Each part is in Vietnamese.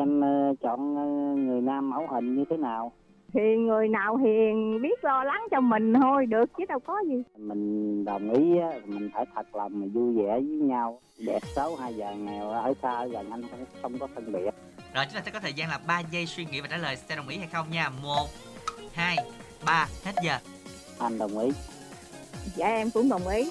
em ờ, chọn ờ, người nam mẫu hình như thế nào? Thì người nào hiền biết lo lắng cho mình thôi được chứ đâu có gì. Mình đồng ý á, mình phải thật lòng mà vui vẻ với nhau. Đẹp xấu hay già nghèo ở xa ở gần anh không, có phân biệt. Rồi chúng ta sẽ có thời gian là 3 giây suy nghĩ và trả lời sẽ đồng ý hay không nha. 1 2 3 hết giờ. anh đồng ý. Dạ em cũng đồng ý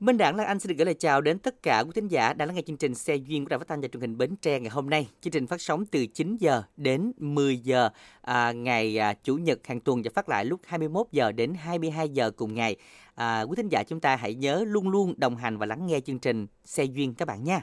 Minh Đảng Lan Anh xin được gửi lời chào đến tất cả quý thính giả đã lắng nghe chương trình Xe duyên của Đài Phát thanh và Truyền hình Bến Tre ngày hôm nay. Chương trình phát sóng từ 9 giờ đến 10 giờ à, ngày à, chủ nhật hàng tuần và phát lại lúc 21 giờ đến 22 giờ cùng ngày. À, quý thính giả chúng ta hãy nhớ luôn luôn đồng hành và lắng nghe chương trình Xe duyên các bạn nha.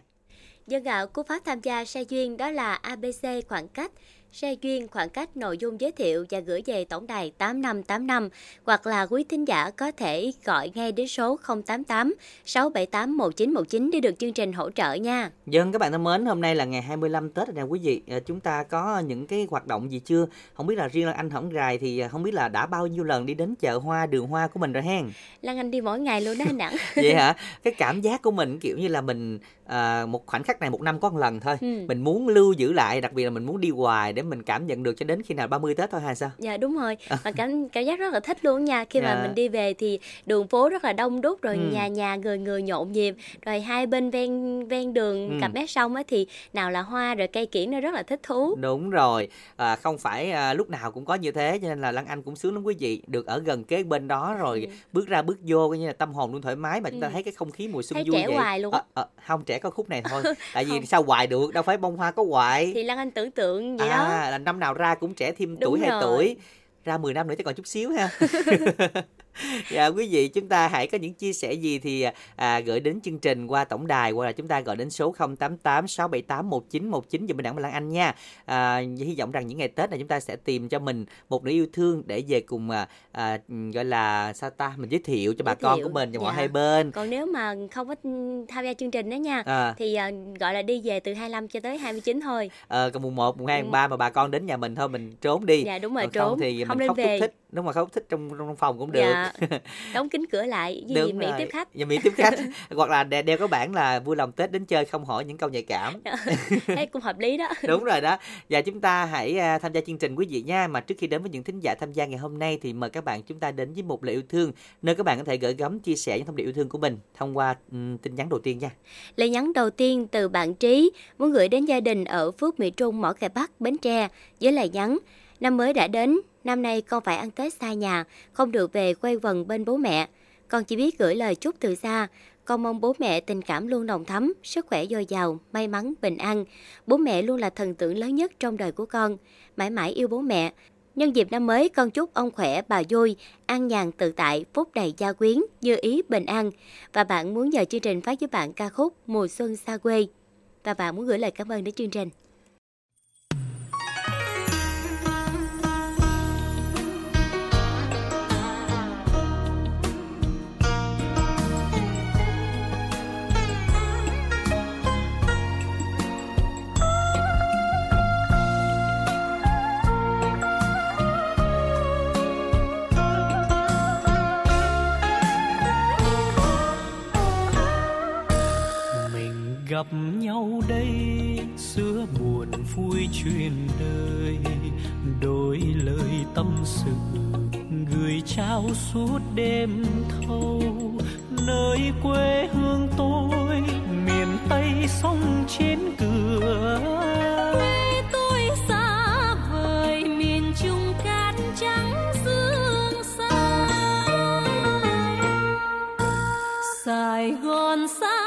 Dân gạo cú pháp tham gia xe duyên đó là ABC khoảng cách, xe duyên khoảng cách nội dung giới thiệu và gửi về tổng đài 8585 hoặc là quý thính giả có thể gọi ngay đến số 088 678 1919 để được chương trình hỗ trợ nha. Dân các bạn thân mến, hôm nay là ngày 25 Tết rồi nè quý vị. À, chúng ta có những cái hoạt động gì chưa? Không biết là riêng là anh Hổng Gài thì à, không biết là đã bao nhiêu lần đi đến chợ hoa, đường hoa của mình rồi hen. Lan Anh đi mỗi ngày luôn đó anh Đẳng. Vậy hả? Cái cảm giác của mình kiểu như là mình à, một khoảnh khắc này một năm có một lần thôi. Ừ. Mình muốn lưu giữ lại, đặc biệt là mình muốn đi hoài để mình cảm nhận được cho đến khi nào 30 Tết thôi hay sao? Dạ đúng rồi, mà cảm cảm giác rất là thích luôn nha. Khi Dạ. mà mình đi về thì đường phố rất là đông đúc rồi Ừ. nhà nhà người người nhộn nhịp, rồi hai bên ven ven đường Ừ. cặp mé sông ấy thì nào là hoa rồi cây kiển nó rất là thích thú. Đúng rồi, à, không phải à, lúc nào cũng có như thế cho nên là Lan Anh cũng sướng lắm quý vị, được ở gần kế bên đó rồi Ừ. bước ra bước vô coi như là tâm hồn luôn thoải mái mà chúng ta Ừ. thấy cái không khí mùa xuân Thấy vui trẻ vậy. hoài luôn. Ờ, ờ, không trẻ có khúc này thôi, tại vì Không. sao hoài được, đâu phải bông hoa có hoài. Thì Lan Anh tưởng tượng vậy đó. À, là năm nào ra cũng trẻ thêm tuổi hai tuổi. Ra 10 năm nữa chắc còn chút xíu ha. dạ quý vị chúng ta hãy có những chia sẻ gì thì à, gửi đến chương trình qua tổng đài hoặc là chúng ta gọi đến số 088 678 1919 giùm mình đặng Lan Anh nha. À, hy vọng rằng những ngày Tết này chúng ta sẽ tìm cho mình một nửa yêu thương để về cùng à, à, gọi là sao ta mình giới thiệu cho bà Giới con thiệu, của mình và mọi dạ. hai bên. Còn nếu mà không có tham gia chương trình đó nha À, thì à, gọi là đi về từ 25 cho tới 29 thôi. ờ, còn mùng 1, mùng 2, Ừ. mùng 3 mà bà con đến nhà mình thôi mình trốn đi. Dạ đúng rồi, Còn trốn. không thì không mình khóc về. thích đúng mà khóc thích trong trong phòng cũng được Dạ. Đóng kín cửa lại gì Đúng miễn rồi. tiếp khách. Dạ, miễn tiếp khách hoặc là đe- đeo cái bản là vui lòng tết đến chơi không hỏi những câu nhạy cảm Thế cũng hợp lý đó. đúng rồi đó và chúng ta hãy à, tham gia chương trình quý vị nha mà trước khi đến với những thính giả tham gia ngày hôm nay thì mời các bạn chúng ta đến với một lời yêu thương nơi các bạn có thể gửi gắm chia sẻ những thông điệp yêu thương của mình thông qua ừm, tin nhắn đầu tiên nha Lời nhắn đầu tiên từ bạn Trí muốn gửi đến gia đình ở Phước Mỹ Trung, Mỏ Cày Bắc, Bến Tre với lời nhắn Năm mới đã đến, năm nay con phải ăn Tết xa nhà, không được về quay quần bên bố mẹ. Con chỉ biết gửi lời chúc từ xa. Con mong bố mẹ tình cảm luôn nồng thắm, sức khỏe dồi dào, may mắn, bình an. Bố mẹ luôn là thần tượng lớn nhất trong đời của con. Mãi mãi yêu bố mẹ. Nhân dịp năm mới, con chúc ông khỏe, bà vui, an nhàn tự tại, phúc đầy gia quyến, như ý bình an. Và bạn muốn nhờ chương trình phát với bạn ca khúc Mùa xuân xa quê. Và bạn muốn gửi lời cảm ơn đến chương trình. Gặp nhau đây, xưa buồn vui chuyện đời. Đôi lời tâm sự, gửi trao suốt đêm thâu. Nơi quê hương tôi, miền tây sông trên cửa. Tôi xa vời, miền trung cát trắng sương xa Sài Gòn xa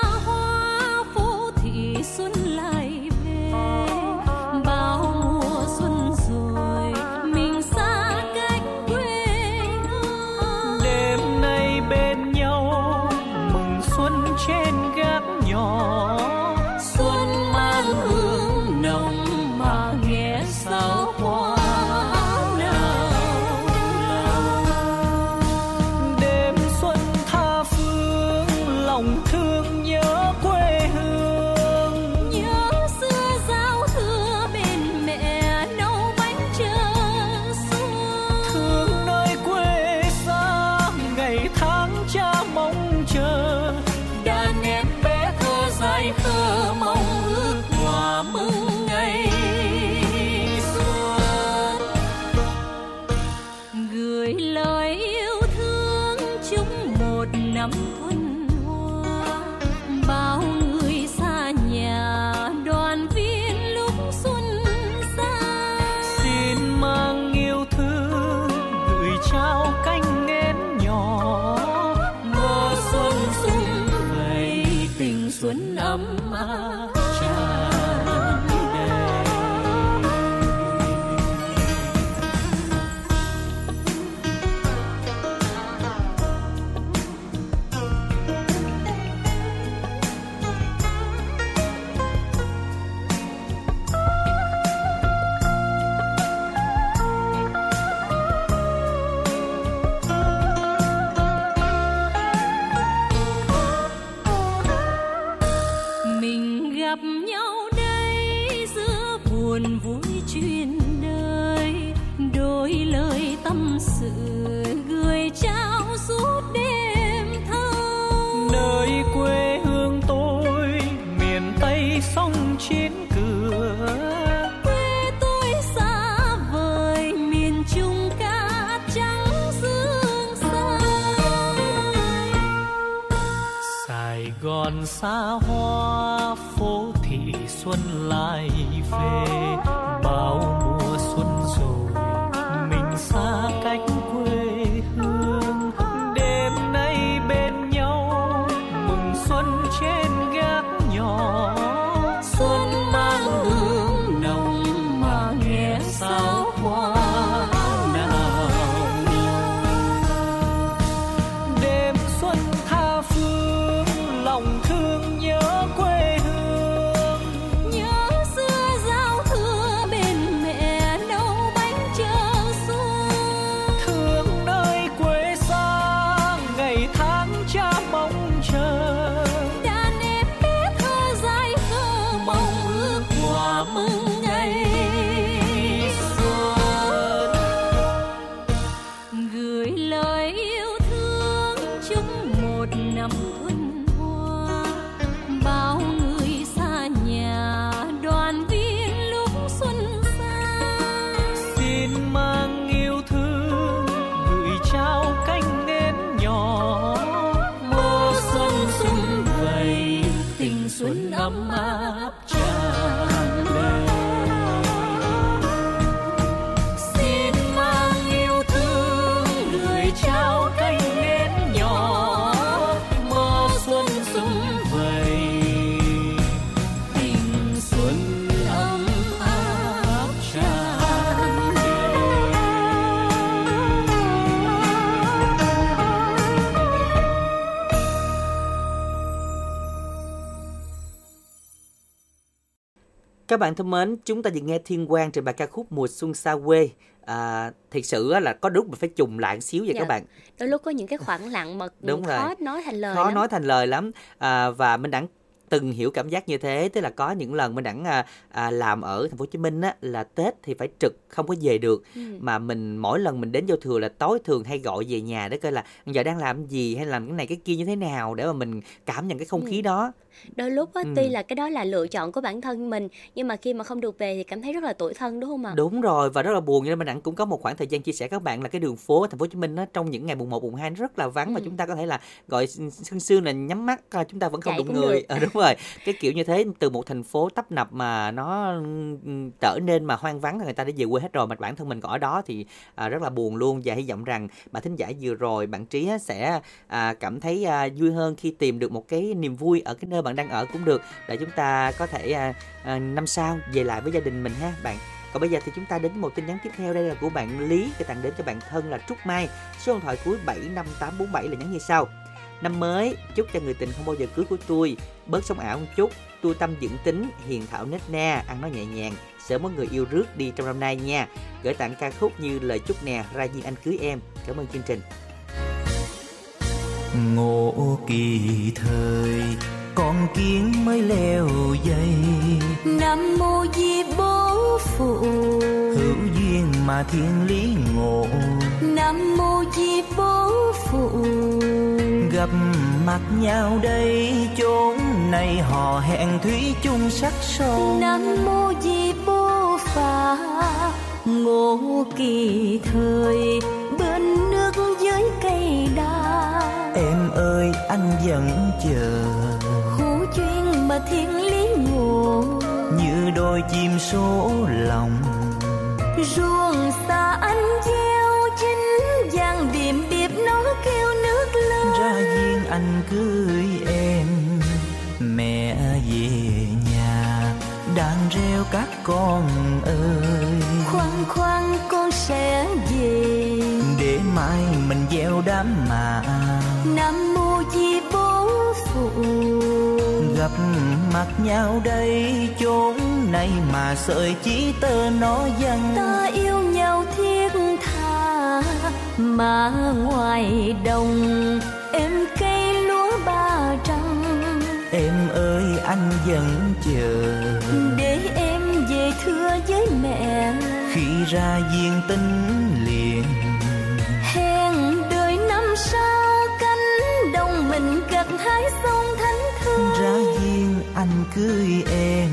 Các bạn thân mến, chúng ta vừa nghe Thiên Quang trên bài ca khúc Mùa Xuân Xa Quê. À, thiệt sự á là có lúc mình phải trùng lại một xíu vậy Dạ. các bạn. đôi lúc có những cái khoảng lặng mà Đúng khó rồi. nói thành lời khó lắm. nói thành lời lắm à, và minh đẳng từng hiểu cảm giác như thế tức là có những lần minh đẳng à, à, làm ở thành phố hồ chí minh á là tết thì phải trực không có về được Ừ. mà mình mỗi lần mình đến giao thừa là tối thường hay gọi về nhà để coi là giờ đang làm gì hay làm cái này cái kia như thế nào để mà mình cảm nhận cái không khí Ừ. đó đôi lúc á, Ừ. tuy là cái đó là lựa chọn của bản thân mình nhưng mà khi mà không được về thì cảm thấy rất là tủi thân đúng không ạ đúng rồi và rất là buồn nên minh đẳng cũng có một khoảng thời gian chia sẻ các bạn là cái đường phố ở thành phố hồ chí minh á trong những ngày mùng 1, mùng 2 rất là vắng và Ừ. chúng ta có thể là gọi sương sương là nhắm mắt à, chúng ta vẫn không Chạy đụng người. Ờ, đúng rồi. Cái kiểu như thế từ một thành phố tấp nập mà nó ừ, trở nên mà hoang vắng người ta đã về quê hết rồi mà bản thân mình còn ở đó thì à, rất là buồn luôn. Và hy vọng rằng bạn thính giả vừa rồi bạn trí á, sẽ à, cảm thấy à, vui hơn khi tìm được một cái niềm vui ở cái nơi bạn đang ở cũng được để chúng ta có thể à, à, năm sau về lại với gia đình mình ha bạn. Còn bây giờ thì chúng ta đến một tin nhắn tiếp theo đây là của bạn Lý cái tặng đến cho bạn thân là Trúc Mai. Số điện thoại cuối 75847 là nhắn như sau năm mới chúc cho người tình không bao giờ cưới của tôi. Bớt sống ảo một chút. Tu tâm dưỡng tính hiền thảo nết na ăn nói nhẹ nhàng. Sớm có người yêu rước đi trong năm nay nha. Gửi tặng ca khúc như lời chúc nè ra duyên anh cưới em. Cảm ơn chương trình. Ngộ kỳ thời con kiến mới leo dây. Nam mô di bố phụ. Hữu duyên mà thiên lý ngộ. Nam mô di bố phụ gặp mặt nhau đây chốn này hò hẹn thủy chung sắc son. Nam mô di bố phà ngộ kỳ thời bên nước dưới cây đa. Em ơi anh vẫn chờ. Hữu duyên mà thiên lý ngộ như đôi chim số lòng. Ruộng xa anh gieo duyên anh cưới em. Mẹ về nhà đàn reo các con ơi. Khoan khoan con sẽ về. Để mai mình gieo đám mà. Nam mô di bố phụ. Gặp mặt nhau đây chốn này mà sợi chỉ tơ nó văng. Ta yêu nhau thiết tha mà ngoài đồng anh vẫn chờ. Để em về thưa với mẹ. Khi ra duyên tính liền. Hẹn đời năm sau cánh đồng mình gặt hái sông thánh thương. Ra duyên anh cưới em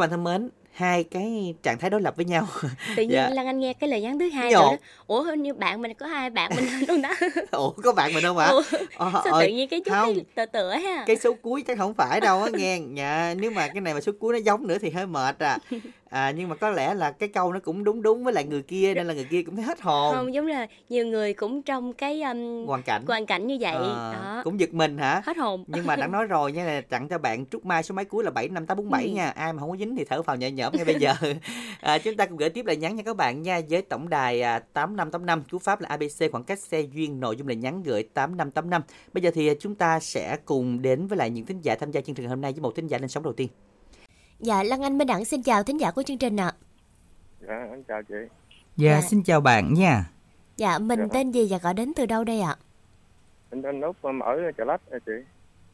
các bạn thân mến hai cái trạng thái đối lập với nhau. Tự nhiên Dạ. Lan Anh nghe cái lời nhắn thứ hai rồi đó. Ủa hình như bạn mình có hai bạn mình luôn đó. Ủa có bạn mình không ạ? Ủa, Ờ, sao ờ, tự nhiên cái chút không. tựa tựa ha? Cái số cuối chắc không phải đâu á nghe. Dạ nếu mà cái này mà số cuối nó giống nữa thì hơi mệt à à nhưng mà có lẽ là cái câu nó cũng đúng đúng với lại người kia nên là người kia cũng thấy hết hồn. Không giống là nhiều người cũng trong cái um, hoàn cảnh. hoàn cảnh như vậy. Ờ, đó. cũng giật mình hả? Hết hồn. Nhưng mà đã nói rồi nha là tặng cho bạn Trúc Mai số máy cuối là 75847 Ừ. nha. Ai mà không có dính thì thở phào nhẹ nhõm ngay bây giờ. À, chúng ta cùng gửi tiếp lời nhắn nha các bạn nha. Với tổng đài à, 8585 cú pháp là ABC khoảng cách xe duyên nội dung là nhắn gửi 8585 bây giờ thì à, chúng ta sẽ cùng đến với lại những thính giả tham gia chương trình hôm nay với một thính giả lên sóng đầu tiên dạ Lan Anh Minh Đẳng xin chào thính giả của chương trình ạ Dạ, em chào chị. dạ, Dạ. xin chào bạn nha dạ mình Dạ. tên gì và gọi đến từ đâu đây ạ Anh anh Út ở chợ Lách chị.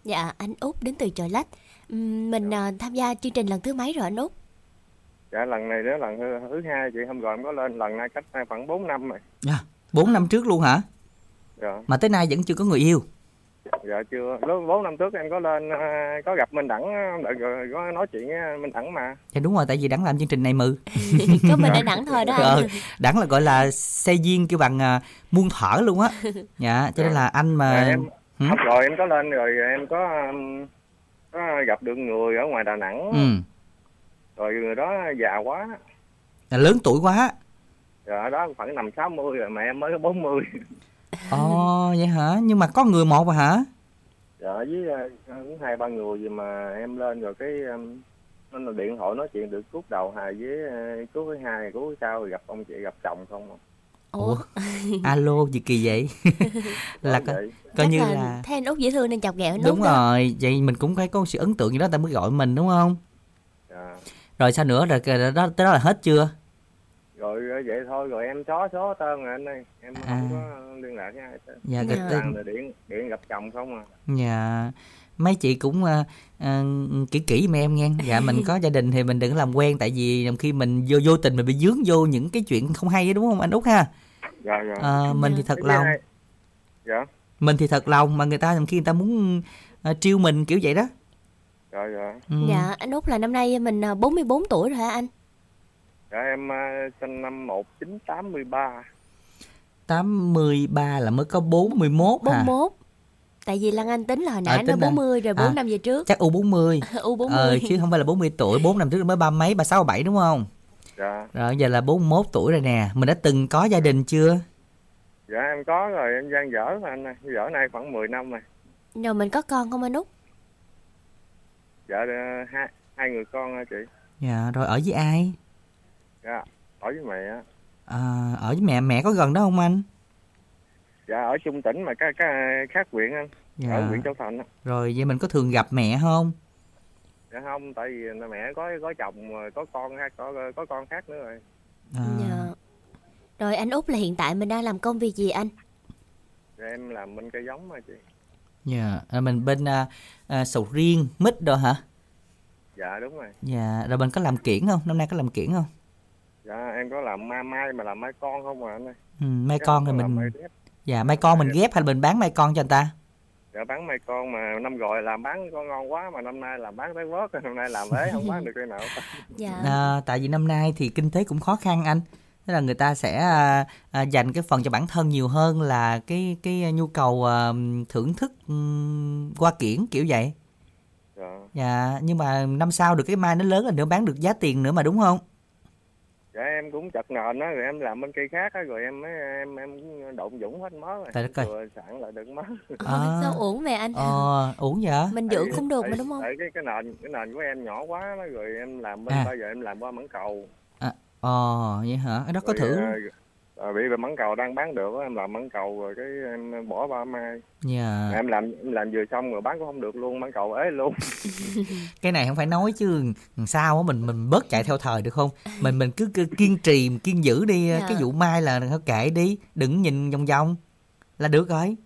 dạ anh Út đến từ chợ Lách Ừm, mình à, tham gia chương trình lần thứ mấy rồi anh Út Dạ lần này nữa lần thứ, thứ hai chị hôm rồi em có lên lần này cách nay khoảng 4 năm rồi. 4 năm trước luôn hả Dạ, mà tới nay vẫn chưa có người yêu dạ chưa. Lúc 4 năm trước em có lên à, có gặp Minh Đẳng rồi có nói chuyện với Minh Đẳng mà. dạ đúng rồi tại vì đẳng làm chương trình này mừ có mình đã đẳng thôi đó Ờ, anh đẳng là gọi là xe duyên kêu bằng à, muôn thở luôn á dạ cho nên là anh Dạ, mà em Hử? hôm rồi em có lên rồi em có um, có gặp được người ở ngoài Đà Nẵng ừ rồi người đó già quá. là lớn tuổi quá Dạ đó khoảng năm 60 rồi mà em mới có 40. Ồ vậy hả nhưng mà có người một à hả Dạ với à, cũng hai ba người gì mà em lên rồi cái nó là điện thoại nói chuyện được cút đầu hài với uh, cút thứ hai cút thứ sau rồi gặp ông chị gặp chồng không à. ủa alo gì kỳ vậy là Đó coi, vậy. coi chắc như là, là thấy anh Út dễ thương nên chọc ghẹo anh đúng Út đó. rồi vậy mình cũng phải có sự ấn tượng gì đó ta mới gọi mình đúng không Dạ. rồi sao nữa rồi đó tới đó là hết chưa rồi ờ, vậy thôi rồi em xóa số tên rồi anh ơi. Em À. không có liên lạc với ai hết dạ Dạ. cái Toàn là điện điện gặp chồng không à. Dạ. Mấy chị cũng à, à, kỹ kỹ mà em nghe. Dạ mình có gia đình thì mình đừng làm quen tại vì khi mình vô vô tình mình bị dướng vô những cái chuyện không hay á, đúng không anh út ha? Dạ dạ. Ờ, mình thì thật lòng. dạ. Mình thì thật lòng mà người ta khi người ta muốn ờ, trêu mình kiểu vậy đó. Dạ dạ. Ừ. Dạ, anh Út là năm nay mình à, 44 tuổi rồi hả anh? Dạ em à, sinh năm 1983 83 là mới có 41 hả 41. Tại vì Lan Anh tính là hồi nãy À, nó tính là- 40 rồi 4 à. năm về trước. chắc U40 U40. ờ, chứ không phải là 40 tuổi 4 năm trước mới ba mấy 36 37 đúng không dạ rồi giờ là 41 tuổi rồi nè mình đã từng có gia đình chưa dạ em có rồi em gian dở mà anh ơi dở nay khoảng 10 năm rồi Rồi mình có con không anh Út? dạ ờ, hai hai người con hả chị dạ rồi ở với ai dạ ở với mẹ. À, ở với mẹ mẹ có gần đó không anh? Dạ ở trung tỉnh mà cái cái khác huyện anh dạ. ở huyện châu thành á. Rồi vậy mình có thường gặp mẹ không? Dạ không tại vì mẹ có có chồng rồi, có con khác có có con khác nữa rồi. À, Dạ. Rồi anh Út là hiện tại mình đang làm công việc gì anh? dạ em làm bên cây giống mà chị. Dạ à, mình bên à, à, sầu riêng mít đồ hả? Dạ đúng rồi. Dạ rồi mình có làm kiển không? Năm nay có làm kiển không dạ em có làm mai mai mà làm mai con không à anh ơi? Ừ, mai con thì mình mai dạ mai con mình ghép hay mình bán mai con cho người ta? Dạ bán mai con mà năm rồi làm bán con ngon quá mà năm nay làm bán tới vớt năm nay làm ế không bán được cái nào. Dạ. À, tại vì năm nay thì kinh tế cũng khó khăn anh. Thế là người ta sẽ à, à, dành cái phần cho bản thân nhiều hơn là cái cái nhu cầu à, thưởng thức ừm, qua kiển kiểu vậy. dạ. Dạ, nhưng mà năm sau được cái mai nó lớn là nữa bán được giá tiền nữa mà đúng không? Dạ em cũng chật nền á rồi em làm bên cây khác á rồi em mới em em cũng độn dũng hết mớ rồi Trời đất vừa sẵn lại được mớ À. Sao uổng vậy anh? Ờ, uổng vậy? Mình dưỡng cũng được mà Tại- đúng không? tại cái cái nền cái nền của em nhỏ quá đó, rồi em làm bên À. bây giờ em làm qua mảng cầu Ờ, vậy hả? Đó có Rồi, thử. à, à, bị về mảng cầu đang bán được á, em làm mảng cầu rồi cái em bỏ ba mai Dạ. em làm em làm vừa xong rồi bán cũng không được luôn mảng cầu ế luôn Cái này không phải nói chứ sao á mình mình bớt chạy theo thời được không? Mình mình cứ, cứ kiên trì, kiên giữ đi Dạ. cái vụ mai là thôi kệ đi, đừng nhìn vòng vòng là được rồi.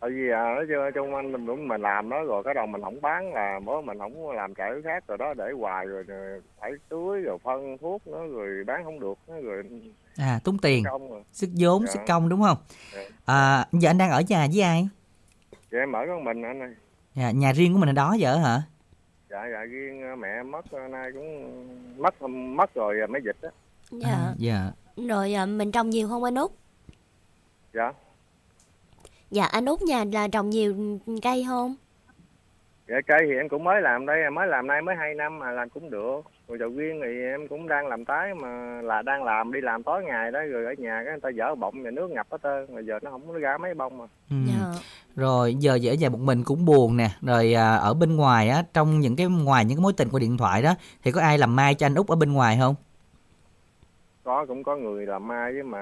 tại vì à, nói chưa chung anh mình cũng mình làm đó rồi cái đầu mình không bán là bữa mình không làm chạy cái khác rồi đó để hoài rồi, rồi phải tưới rồi phân thuốc nữa rồi bán không được nữa, rồi À, tốn tiền. sức vốn Dạ. sức công đúng không Dạ. à, giờ anh đang ở nhà với ai vậy em ở con mình anh ơi dạ, nhà riêng của mình ở đó giờ hả dạ dạ riêng à, mẹ em mất à, nay cũng mất mất rồi à, mới dịch á Dạ. à, dạ Rồi à, mình trồng nhiều không anh Út? dạ Dạ anh Út nhà là trồng nhiều cây không? dạ cây thì em cũng mới làm đây mới làm nay mới hai năm mà làm cũng được rồi sầu riêng thì em cũng đang làm tái mà là đang làm đi làm tối ngày đó rồi ở nhà cái người ta dỡ bọng nhà nước ngập hết trơn rồi giờ nó không có ra mấy bông mà ừ. Dạ. rồi giờ về ở nhà một mình cũng buồn nè rồi à, ở bên ngoài á trong những cái ngoài những cái mối tình qua điện thoại đó thì có ai làm mai cho anh út ở bên ngoài không có cũng có người làm mai với mà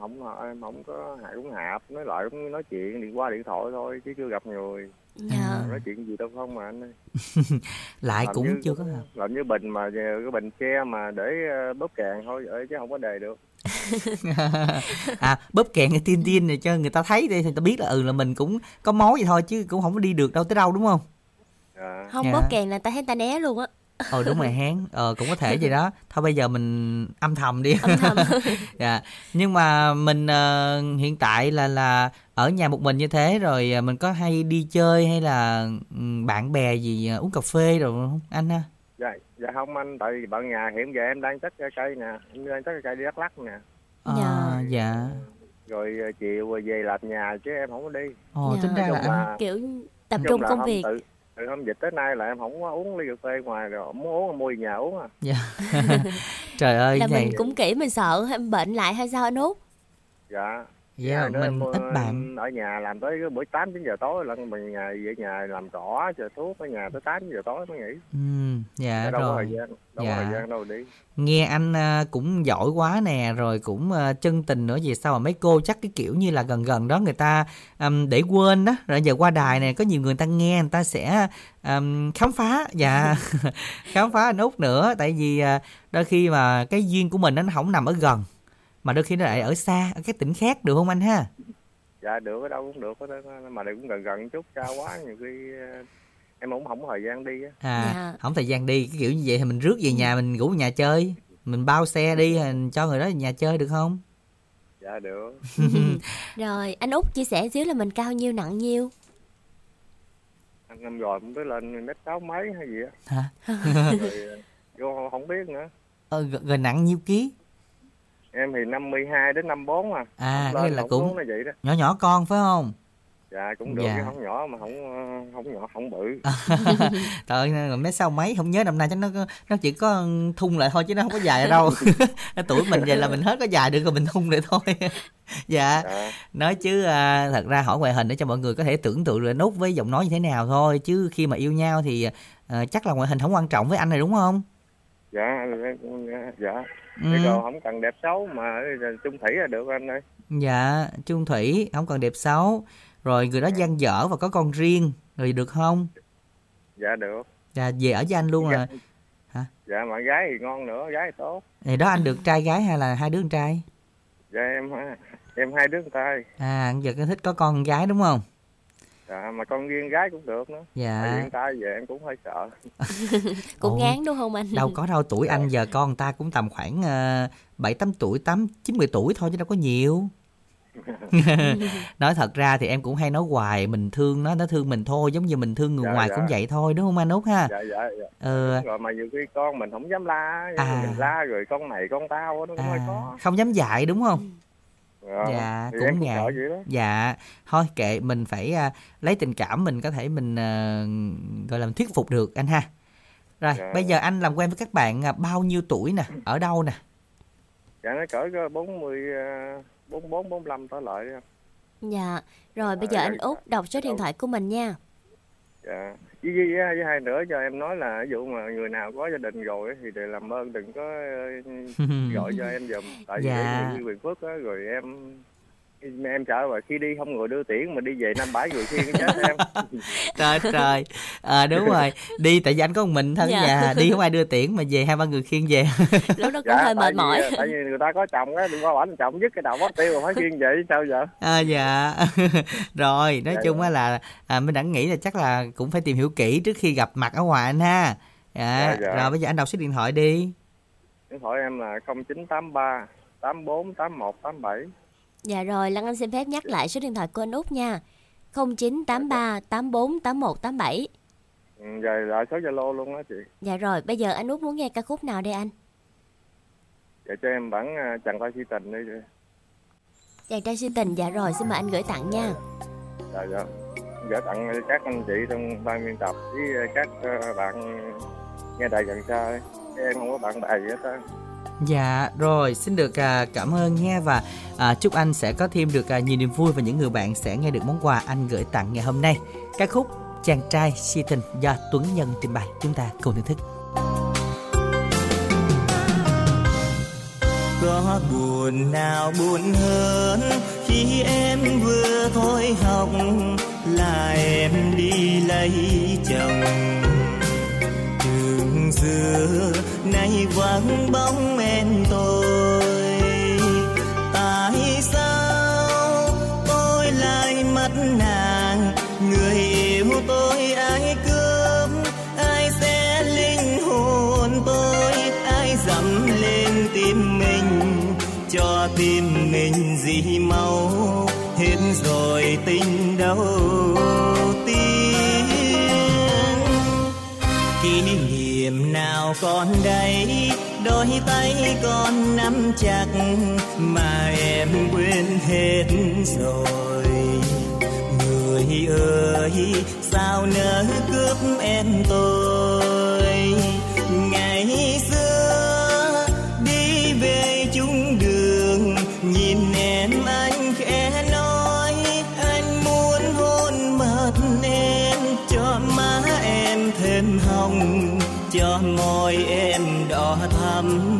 không em không có hại cũng hạp nói lại cũng nói chuyện điện qua điện thoại thôi chứ chưa gặp người Dạ. nói chuyện gì đâu không mà anh ơi lại Làm cũng như- chưa có làm như bình mà cái bình xe mà để ờ, bóp càng thôi vậy chứ không có đề được à bóp kẹn cái tin tin này cho người ta thấy đi thì người ta biết là ừ là mình cũng có mối vậy thôi chứ cũng không có đi được đâu tới đâu đúng không à, Không Dạ. bóp kèn là ta thấy ta né luôn á. Ờ đúng rồi hén ờ cũng có thể vậy đó thôi bây giờ mình âm thầm đi Âm thầm. dạ nhưng mà mình ờ, hiện tại là là ở nhà một mình như thế rồi ờ, mình có hay đi chơi hay là ừ, bạn bè gì ờ, uống cà phê rồi không anh ha dạ dạ không anh tại vì bạn nhà hiện giờ em đang cái cây nè em đang cái cây đi đắk lắc nè Ờ, Dạ. dạ rồi chiều rồi về làm nhà chứ em không có đi ồ Dạ. tính ra là là- Kiểu tập trung công việc. tự từ hôm dịch tới nay là em không có uống ly cà phê ngoài rồi muốn uống mua gì nhà uống à. Dạ. Trời ơi Là này mình cũng kỹ mình sợ em bệnh lại hay sao anh Út? dạ dạ Hai đứa mình ít bạn. ở nhà làm tới buổi tám chín giờ tối lần mình nhà về nhà làm cỏ chờ thuốc ở nhà tới tám giờ tối mới nghỉ. Ừ, dạ đâu có thời rồi gian đâu Dạ. có thời gian đâu đi. Nghe anh à, cũng giỏi quá nè rồi cũng à, chân tình nữa vì sao mà mấy cô chắc cái kiểu như là gần gần đó người ta ừm, để quên đó rồi giờ qua đài này có nhiều người ta nghe người ta sẽ ừm, khám phá. Dạ khám phá anh út nữa. Tại vì à, đôi khi mà cái duyên của mình nó không nằm ở gần mà đôi khi nó lại ở xa ở cái tỉnh khác được không anh ha? Dạ được ở đâu cũng được mà đây cũng gần gần chút xa quá nhiều khi ờ, em cũng không có thời gian đi á. À Dạ. không thời gian đi cái kiểu như vậy thì mình rước về nhà mình ngủ nhà chơi mình bao xe đi cho người đó về nhà chơi được không? Dạ được. Rồi, anh Út chia sẻ xíu là mình cao nhiêu nặng nhiêu? anh năm rồi cũng tới lên mét sáu mấy hay gì á. Hả? Rồi vô không biết nữa. Ờ, rồi nặng nhiêu ký em thì 52 đến 54 à. À, Không nghĩa lên, là cũng- là vậy đó. nhỏ nhỏ con phải không? Dạ cũng được Dạ. chứ không nhỏ mà không không nhỏ không bự. Trời ơi mấy sau mấy không nhớ năm nay chắc nó nó chỉ có thun lại thôi chứ nó không có dài đâu. Tuổi mình vậy là mình hết có dài được rồi mình thun lại thôi. Dạ. Dạ. Nói chứ à, thật ra hỏi ngoại hình để cho mọi người có thể tưởng tượng được nút với giọng nói như thế nào thôi. Chứ khi mà yêu nhau thì à, chắc là ngoại hình không quan trọng với anh này đúng không? Dạ dạ ừ. Chứ còn không cần đẹp xấu mà chung thủy là được anh ơi. Dạ chung thủy không còn đẹp xấu. Rồi người đó gian dở và có con riêng rồi được không? Dạ được. Dạ về ở với anh luôn à dạ mà gái thì ngon nữa gái thì tốt. Thì đó anh được trai gái hay là hai đứa con trai? Dạ em em hai đứa con trai. À giờ cái thích có con gái đúng không dạ mà con riêng gái cũng được nữa. Dạ. Tại hiện tại về em cũng hơi sợ. Cũng Ồ, ngán đúng không anh? đâu có đâu tuổi anh giờ con người ta cũng tầm khoảng ờ, bảy tám tuổi tám chín mười tuổi thôi chứ đâu có nhiều. Nói thật ra thì em cũng hay nói hoài mình thương nó nó thương mình thôi giống như mình thương người Dạ, ngoài dạ. cũng vậy thôi đúng không anh út ha? Dạ dạ dạ. Ờ. Đúng rồi mà nhiều khi con mình không dám la À. mình la rồi con này con tao á, nó cũng hơi à, khó. không dám dạy đúng không Dạ, dạ thì cũng ngại sợ vậy đó dạ thôi kệ mình phải à, lấy tình cảm mình có thể mình à, gọi là mình thuyết phục được anh ha rồi Dạ. bây giờ anh làm quen với các bạn à, bao nhiêu tuổi nè ở đâu nè dạ nó cỡ bốn mươi bốn bốn bốn lăm trở lại. Dạ, rồi bây giờ Dạ, anh dạ. Út đọc số điện thoại của mình nha. Dạ với, với, với, với hai nữa cho em nói là ví dụ mà người nào có gia đình rồi thì để làm ơn đừng có ờ, gọi cho em giùm tại vì Dạ. em quyền phước á rồi em em sợ rồi khi đi không người đưa tiễn mà đi về năm bãi người khiêng cái chết em. Trời trời à, đúng rồi. Đi tại vì anh có một mình thân Dạ. nhà đi không ai đưa tiễn mà về hai ba người khiêng về. Lúc đó cũng hơi tại mệt mỏi. vì, tại vì người ta có chồng á đừng có bảo chồng dứt cái đầu mất tiêu rồi phải khiêng vậy sao giờ? À, dạ. Rồi nói Dạ, chung dạ. á là à, mình đã nghĩ là chắc là cũng phải tìm hiểu kỹ trước khi gặp mặt ở ngoài anh ha. Dạ, Dạ, dạ. rồi bây giờ anh đọc số điện thoại đi. Điện thoại em là 0983 84 81 87 Dạ rồi, Lan Anh xin phép nhắc lại số điện thoại của anh Út nha. 0983 84 81 87. ừ, rồi lại số zalo luôn á chị Dạ rồi, bây giờ anh Út muốn nghe ca khúc nào đây anh? để cho em bản à, chàng trai si tình đi chị Chàng trai si tình, dạ rồi, xin mời anh gửi tặng nha. dạ dạ gửi tặng các anh chị trong ban biên tập với các ờ, bạn nghe đài gần xa em không có bạn bè gì hết á Dạ rồi xin được à, cảm ơn nha và à, chúc anh sẽ có thêm được à, nhiều niềm vui và những người bạn sẽ nghe được món quà anh gửi tặng ngày hôm nay. Ca khúc Chàng trai si tình do Tuấn Nhân trình bày chúng ta cùng thưởng thức. có buồn nào buồn hơn khi em vừa thôi học là em đi lấy chồng dừa nay vắng bóng em tôi. Tại sao tôi lại mất nàng? Người yêu tôi ai cướp? Ai sẽ linh hồn tôi? Ai dẫm lên tim mình? Cho tim mình gì máu, hết rồi tình đâu? Nào còn đây? Đôi tay con nắm chặt mà em quên hết rồi. Người ơi, sao nỡ cướp em tôi? Cho môi em đỏ thắm.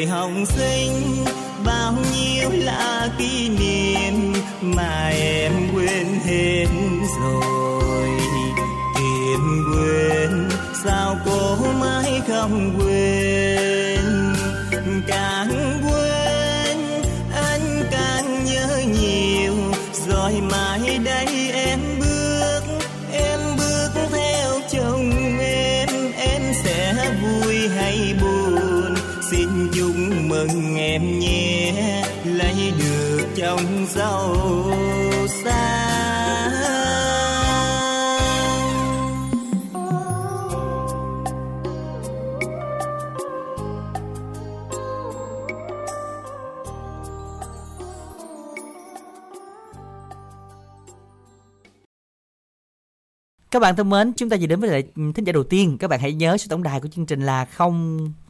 Đời hồng sinh, bao nhiêu là kỷ niệm mà em quên hết rồi. Tìm quên, sao cô mãi không quên? Các bạn thân mến, chúng ta vừa đến với lại ừ, thính giả đầu tiên. Các bạn hãy nhớ số tổng đài của chương trình là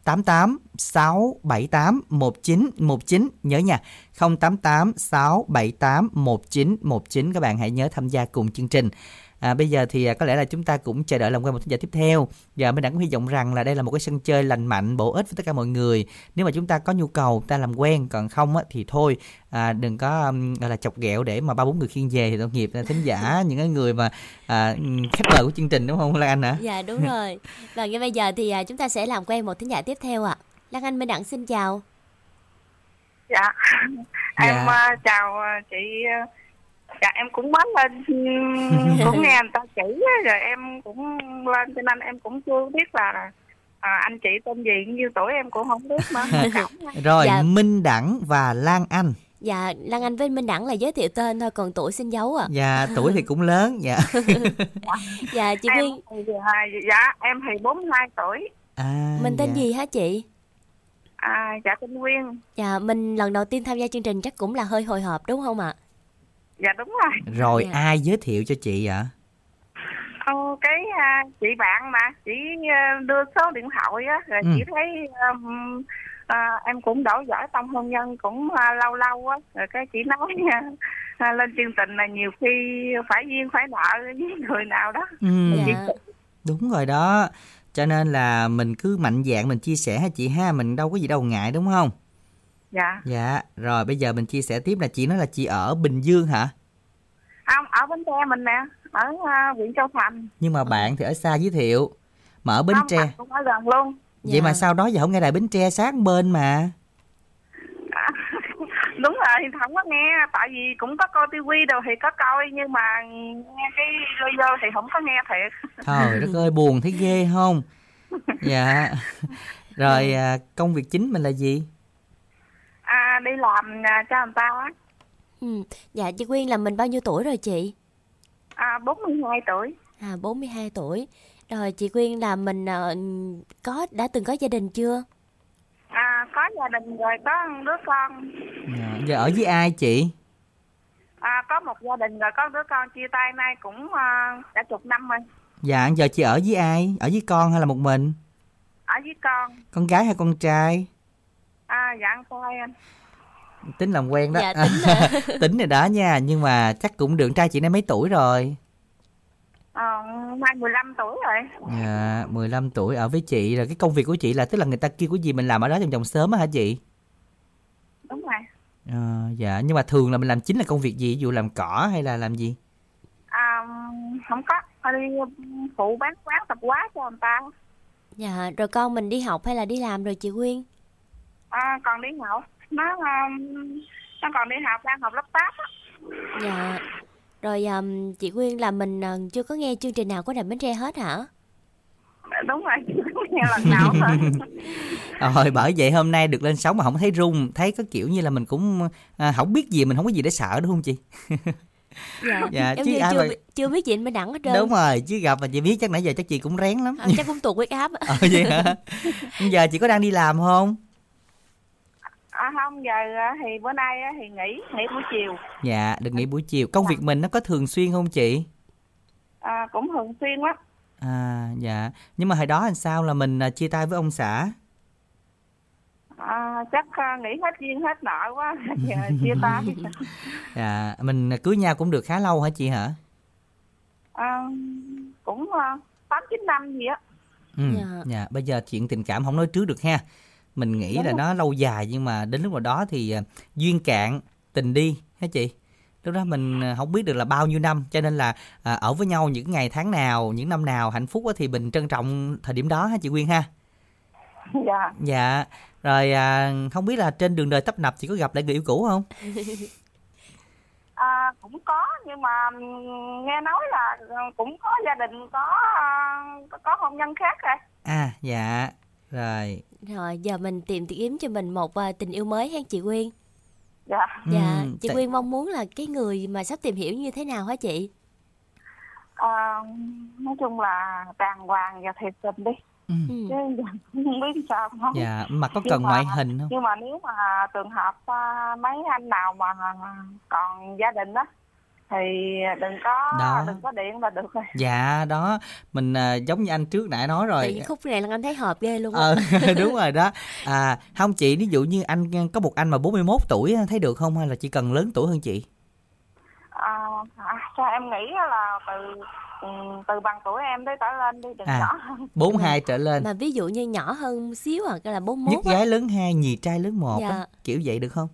088 678 1919 nhớ nha. 088 678 1919 các bạn hãy nhớ tham gia cùng chương trình. À, bây giờ thì à, có lẽ là chúng ta cũng chờ đợi làm quen một thính giả tiếp theo và mình đã cũng hy vọng rằng là đây là một cái sân chơi lành mạnh bổ ích với tất cả mọi người nếu mà chúng ta có nhu cầu ta làm quen còn không á, thì thôi à, đừng có um, gọi là chọc ghẹo để mà ba bốn người khiêng về thì tội nghiệp là thính giả những cái người mà à, khách mời của chương trình đúng không Lan Anh hả Dạ đúng rồi. Và ngay bây giờ thì à, chúng ta sẽ làm quen một thính giả tiếp theo ạ. Lan Anh Minh Đẳng xin chào. dạ Dạ. em ờ, chào chị dạ em cũng mới lên ừm, cũng nghe người ta chỉ á, rồi em cũng lên cho nên em cũng chưa biết là à, anh chị tên gì nhiêu tuổi em cũng không biết ơn. rồi Dạ. Minh Đẳng và Lan Anh Dạ Lan Anh với Minh Đẳng là giới thiệu tên thôi còn tuổi xin giấu ạ. và tuổi thì cũng lớn dạ Dạ chị em Nguyên, à, dạ em thì 42 tuổi à, mình tên dạ. gì hả chị? à, dạ tên Nguyên Dạ mình lần đầu tiên tham gia chương trình chắc cũng là hơi hồi hộp đúng không ạ? Dạ đúng rồi. Rồi Dạ. ai giới thiệu cho chị ạ? Ờ, cái à, chị bạn mà chị à, đưa số điện thoại á rồi Ừ. chị thấy um, à, em cũng đổ giỏi trong hôn nhân cũng à, lâu lâu á rồi cái chị nói à, lên chương trình là nhiều khi phải duyên phải nợ với người nào đó. Ừ, Dạ. đúng rồi đó. Cho nên là mình cứ mạnh dạn mình chia sẻ ha chị ha mình đâu có gì đâu ngại đúng không dạ. Dạ rồi bây giờ mình chia sẻ tiếp là chị nói là chị ở Bình Dương hả? Không ở bến tre mình nè ở à, huyện châu thành. Nhưng mà bạn thì ở xa giới thiệu mà ở Bến không Tre. cũng ở gần luôn. Vậy Dạ. mà sau đó giờ không nghe đài Bến Tre sát bên mà. À, đúng rồi thì không có nghe tại vì cũng có coi tivi đâu thì có coi nhưng mà nghe cái vô thì không có nghe thiệt. Trời đất ơi buồn thấy ghê không? Dạ. Rồi à, công việc chính mình là gì đi làm à, cho người ta á. Ừ. Dạ chị Nguyên là mình bao nhiêu tuổi rồi chị? à, 42 tuổi À 42 tuổi. Rồi chị Nguyên là mình ờ, có đã từng có gia đình chưa? à, có gia đình rồi có đứa con dạ. giờ ở với ai chị à, có một gia đình rồi có đứa con chia tay nay cũng à, đã chục năm rồi dạ giờ chị ở với ai ở với con hay là một mình ở với con con gái hay con trai à, dạ con trai anh tính làm quen đó. Dạ, tính tính rồi đó nha nhưng mà chắc cũng được trai chị nay mấy tuổi rồi? À, nay 15 tuổi rồi. Dạ 15 tuổi ở với chị. Rồi cái công việc của chị là tức là người ta kêu cái gì mình làm ở đó trong vòng sớm á hả chị? Đúng rồi. Ờ, dạ nhưng mà thường là mình làm chính là công việc gì? Ví dụ làm cỏ hay là làm gì? À, không có. Thôi đi phụ bán quán tập quá cho người ta. Dạ rồi con mình đi học hay là đi làm rồi chị Nguyên? à, còn đi học nó um, nó còn đi học đang học lớp 8 á Dạ. Rồi um, chị Nguyên là mình ờ, chưa có nghe chương trình nào của Đài Bến Tre hết hả? đúng rồi nghe lần nào thôi rồi bởi vậy hôm nay được lên sóng mà không thấy rung thấy có kiểu như là mình cũng à, không biết gì mình không có gì để sợ đúng không chị Dạ. Dạ, chứ ai chưa, mà- chưa biết gì mới đẳng hết trơn. đúng rồi chứ gặp mà chị biết chắc nãy giờ chắc chị cũng rén lắm Ờ, chắc cũng tụt huyết áp. ờ vậy hả giờ chị có đang đi làm không à, không giờ á, thì bữa nay á, thì nghỉ nghỉ buổi chiều. Dạ được nghỉ buổi chiều. Công việc mình nó có thường xuyên không chị? À, cũng thường xuyên lắm. À dạ. Nhưng mà hồi đó làm sao? Là mình à, chia tay với ông xã? À, chắc à, nghỉ hết duyên hết nợ quá giờ chia tay. Dạ mình cưới nhau cũng được khá lâu hả chị hả? À, cũng à, tám chín năm gì á. Ừ Dạ. dạ. Bây giờ chuyện tình cảm không nói trước được ha mình nghĩ Đúng là rồi. nó lâu dài nhưng mà đến lúc nào đó thì à, duyên cạn tình đi hả chị? Lúc đó mình à, không biết được là bao nhiêu năm cho nên là à, ở với nhau những ngày tháng nào những năm nào hạnh phúc thì mình trân trọng thời điểm đó ha chị Quyên ha? Dạ. Dạ. Rồi à, không biết là trên đường đời tấp nập chị có gặp lại người yêu cũ không? À, cũng có nhưng mà nghe nói là ừ, cũng có gia đình có à, có, có hôn nhân khác rồi. À dạ rồi Rồi giờ mình tìm kiếm cho mình một à, tình yêu mới ha chị Quyên. dạ Dạ, Ừm, chị tại- Quyên mong muốn là cái người mà sắp tìm hiểu như thế nào hả chị? à, nói chung là đàng hoàng và thiệt tình đi Ừ. Ừ. chứ không biết sao không dạ mà có Nhưng cần mà- ngoại hình không nhưng mà nếu mà trường hợp à, mấy anh nào mà còn gia đình đó thì đừng có Đó. đừng có điện là được rồi. Dạ đó. Mình à, giống như anh trước nãy nói rồi. Nhiên khúc này là anh thấy hợp ghê luôn ờ đúng rồi đó. À không chị ví dụ như anh có một anh mà 41 tuổi thấy được không? Hay là chỉ cần lớn tuổi hơn chị? À, à, sao em nghĩ là từ ừ, từ bằng tuổi em tới trở lên đi đừng À. nhỏ hơn. 42 trở lên. Mà ví dụ như nhỏ hơn xíu à, cái là 41 nhất á. gái lớn hai nhì trai lớn một Dạ. á kiểu vậy được không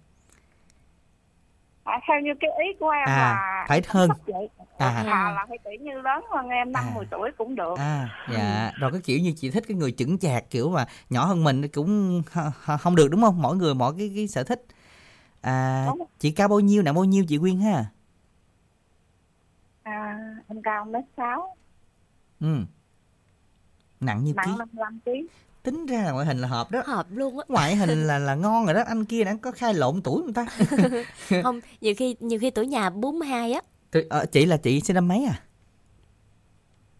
à, theo như cái ý của em À, là phải hơn. vậy. À. à, là phải kiểu như lớn hơn em năm À. 10 tuổi cũng được. À dạ. Rồi cái kiểu như chị thích cái người chững chạc kiểu mà nhỏ hơn mình cũng không được đúng không? Mỗi người mỗi cái cái sở thích. À Đúng. chị cao bao nhiêu nặng bao nhiêu chị Quyên ha? À, em cao mét sáu. Ừ. Nặng nhiêu ký? Nặng 55 kg tính ra là ngoại hình là hợp đó Hợp luôn á. ngoại hình là là ngon rồi đó anh kia đã có khai lộn tuổi người ta Không, nhiều khi nhiều khi tuổi nhà 42 á. Thì, ờ, chị là chị sinh năm mấy à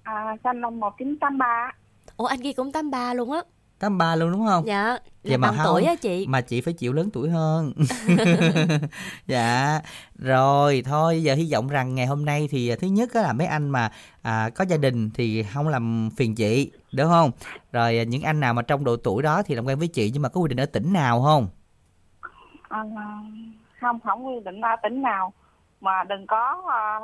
à, sinh năm 1983 Ủa anh kia cũng 83 luôn á. 83 luôn đúng không Dạ, là Vậy mà không. tuổi á chị. mà chị phải chịu lớn tuổi hơn dạ rồi thôi giờ hy vọng rằng ngày hôm nay thì à, thứ nhất á là mấy anh mà à, có gia đình thì không làm phiền chị đúng không rồi à, những anh nào mà trong độ tuổi đó thì làm quen với chị nhưng mà có quy định ở tỉnh nào không à, không không quy định ở tỉnh nào mà đừng có à,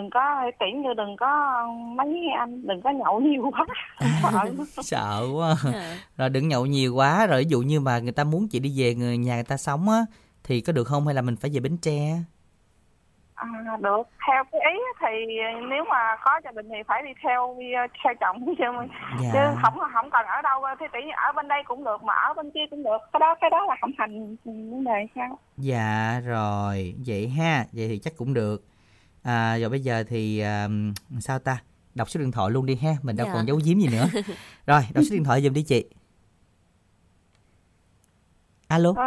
đừng có kiểu như đừng có mấy anh đừng có nhậu nhiều quá. Sợ sợ quá. À. rồi đừng nhậu nhiều quá. Rồi ví dụ như mà người ta muốn chị đi về người nhà người ta sống á thì có được không hay là mình phải về Bến Tre? À, được. Theo cái ý thì nếu mà có gia đình thì phải đi theo đi theo chồng. Chứ Dạ. chứ không không cần ở đâu. Thì tỷ ở bên đây cũng được mà ở bên kia cũng được. Cái đó cái đó là không thành vấn đề sao? Dạ rồi, vậy ha, vậy thì chắc cũng được. À, rồi bây giờ thì à, sao ta? Đọc số điện thoại luôn đi ha, mình đâu Dạ. còn giấu giếm gì nữa. rồi, đọc số điện thoại giùm đi chị. Alo. Ờ,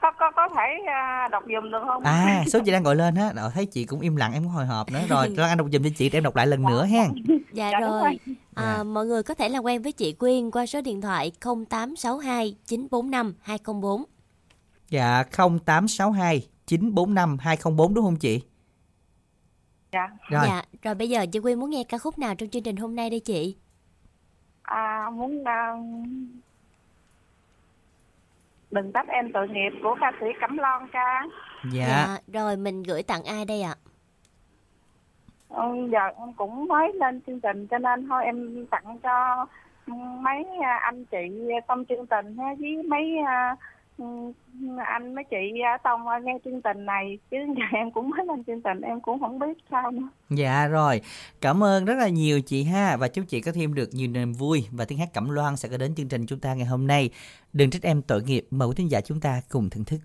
có có có thể à, đọc giùm được không À, số chị đang gọi lên á, thấy chị cũng im lặng em cũng hồi hộp nữa. Rồi, Lan Anh đọc giùm cho chị để em đọc lại lần nữa ha. Dạ, Dạ, rồi. À, Dạ. mọi người có thể làm quen với chị Quyên qua số điện thoại 0862 945 204. Dạ, 0862 945 204 đúng không chị? Dạ Rồi, Dạ, rồi bây giờ chị Quyên muốn nghe ca khúc nào trong chương trình hôm nay đây chị? à, muốn à, đừng trách em tội nghiệp của ca sĩ Cẩm Loan ca dạ. rồi mình gửi tặng ai đây ạ? ừ, giờ em cũng mới lên chương trình cho nên thôi em tặng cho mấy à, anh chị trong chương trình ha, với mấy à, Ừ, anh mấy chị à, tông à, nghe chương trình này chứ giờ em cũng mới lên chương trình em cũng không biết sao nữa Dạ rồi, cảm ơn rất là nhiều chị ha và chúc chị có thêm được nhiều niềm vui và tiếng hát Cẩm Loan sẽ có đến chương trình chúng ta ngày hôm nay. Đừng trách em tội nghiệp, mời quý thính giả chúng ta cùng thưởng thức.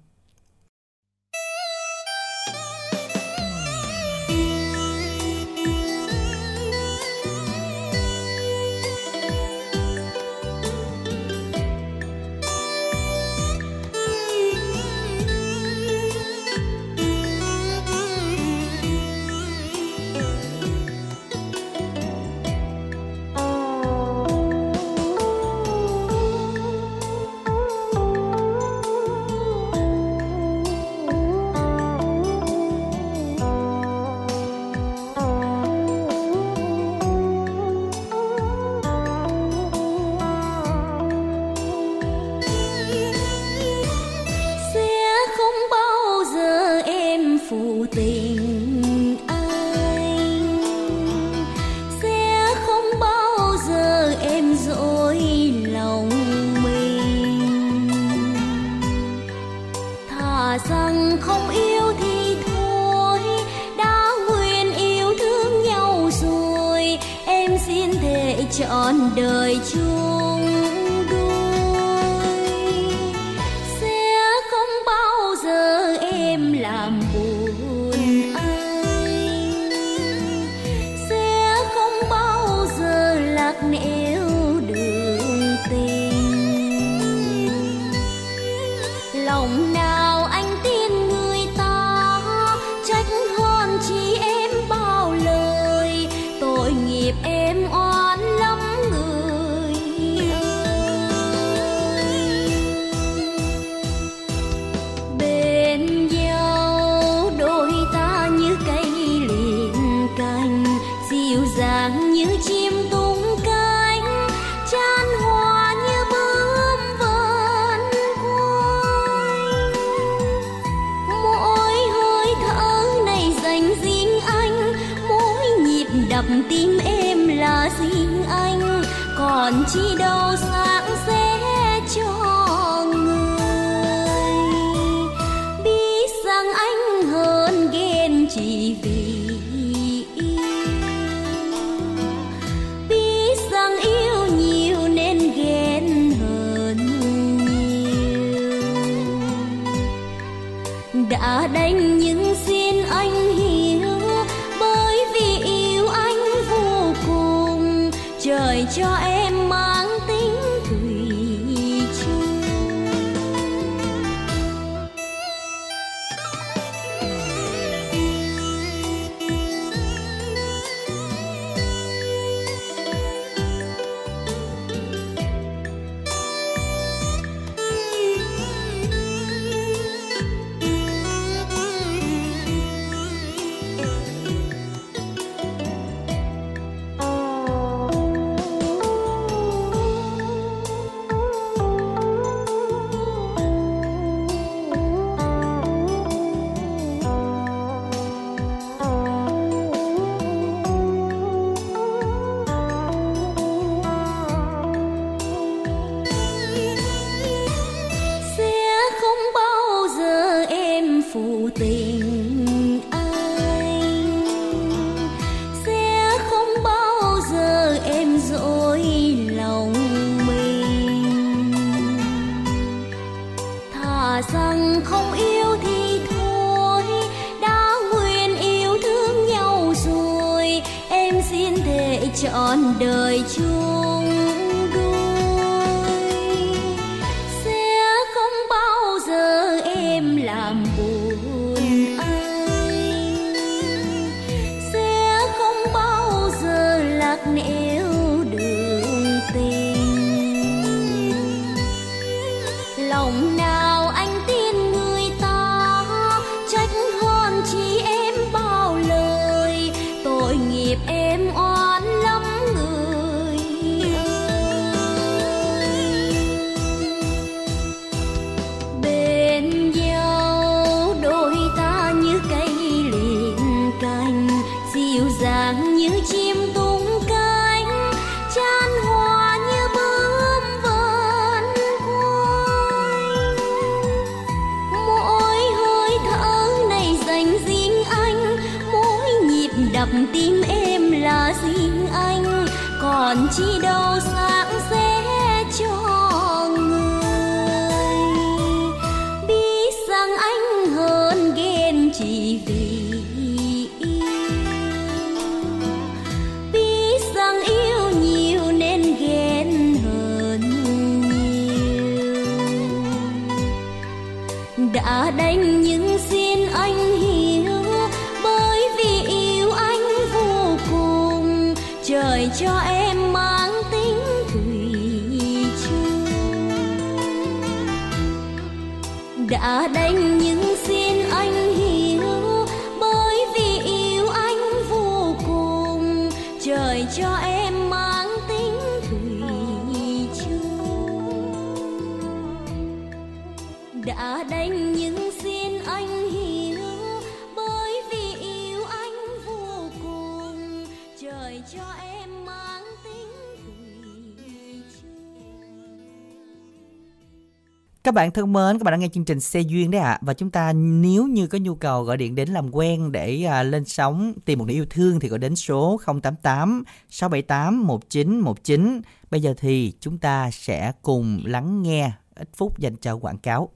Các bạn thân mến, các bạn đang nghe chương trình Xe Duyên đấy ạ. Và chúng ta nếu như có nhu cầu gọi điện đến làm quen để à, lên sóng tìm một nửa yêu thương thì gọi đến số 088 678 1919. Bây giờ thì chúng ta sẽ cùng lắng nghe ít phút dành cho quảng cáo.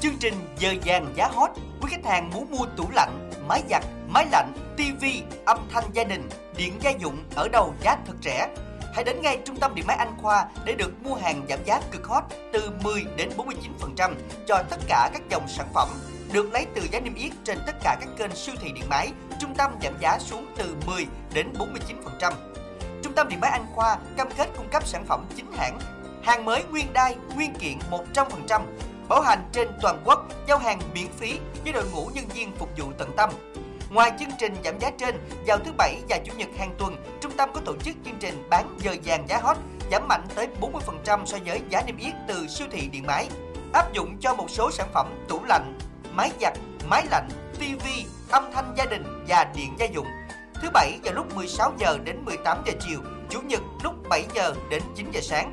Chương trình Giờ vàng giá hot Quý khách hàng muốn mua tủ lạnh, máy giặt, máy lạnh, tivi, âm thanh gia đình, điện gia dụng ở đâu giá thật rẻ Hãy đến ngay trung tâm điện máy Anh Khoa để được mua hàng giảm giá cực hot từ 10 đến 49% cho tất cả các dòng sản phẩm được lấy từ giá niêm yết trên tất cả các kênh siêu thị điện máy. Trung tâm giảm giá xuống từ 10 đến 49%. Trung tâm điện máy Anh Khoa cam kết cung cấp sản phẩm chính hãng, hàng mới nguyên đai, nguyên kiện 100%, bảo hành trên toàn quốc, giao hàng miễn phí với đội ngũ nhân viên phục vụ tận tâm. Ngoài chương trình giảm giá trên, vào thứ Bảy và Chủ nhật hàng tuần, trung tâm có tổ chức chương trình bán giờ vàng giá hot giảm mạnh tới 40% so với giá niêm yết từ siêu thị điện máy. Áp dụng cho một số sản phẩm tủ lạnh, máy giặt, máy lạnh, tivi, âm thanh gia đình và điện gia dụng. Thứ Bảy vào lúc 16 giờ đến 18 giờ chiều, Chủ nhật lúc 7 giờ đến 9 giờ sáng.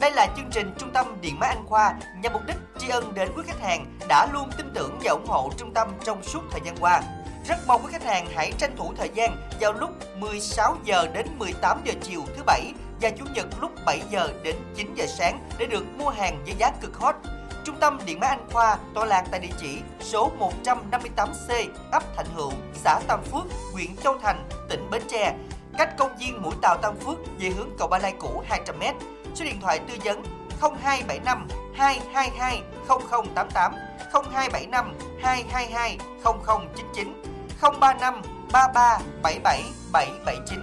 Đây là chương trình Trung tâm Điện máy Anh Khoa nhằm mục đích tri ân đến quý khách hàng đã luôn tin tưởng và ủng hộ trung tâm trong suốt thời gian qua. Rất mong quý khách hàng hãy tranh thủ thời gian vào lúc 16 giờ đến 18 giờ chiều thứ bảy và chủ nhật lúc 7 giờ đến 9 giờ sáng để được mua hàng với giá cực hot. Trung tâm Điện máy Anh Khoa tọa lạc tại địa chỉ số 158C, ấp Thạnh Hữu, xã Tam Phước, huyện Châu Thành, tỉnh Bến Tre, cách công viên Mũi Tàu Tam Phước về hướng cầu Ba Lai cũ 200m. Số điện thoại tư vấn 0275 222 0088 0275 222 0099 035 33 77 779.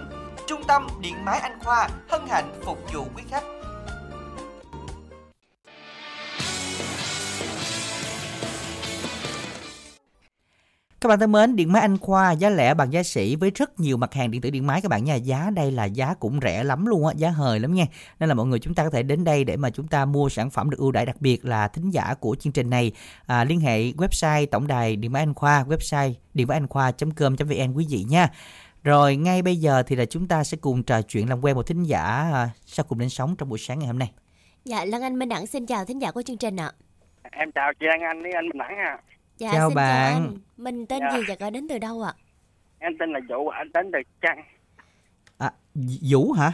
Trung tâm Điện máy Anh Khoa hân hạnh phục vụ quý khách. Các bạn thân mến, điện máy Anh Khoa giá lẻ bằng giá sỉ với rất nhiều mặt hàng điện tử điện máy các bạn nha. Giá đây là giá cũng rẻ lắm luôn á, giá hời lắm nha. Nên là mọi người chúng ta có thể đến đây để mà chúng ta mua sản phẩm được ưu đãi đặc biệt là thính giả của chương trình này. À, liên hệ website tổng đài điện máy Anh Khoa, website điện máy anh khoa.com.vn quý vị nha. Rồi ngay bây giờ thì là chúng ta sẽ cùng trò chuyện làm quen một thính giả à, sau cùng đến sống trong buổi sáng ngày hôm nay. Dạ, Lan Anh Minh Đẳng xin chào thính giả của chương trình ạ. Em chào chị Lan Anh với anh Minh Đẳng à. Dạ, Chào xin bạn. chào anh. Mình tên Dạ. gì và gọi đến từ đâu ạ? Em tên là Vũ, anh đến từ Trăng. À, Vũ hả?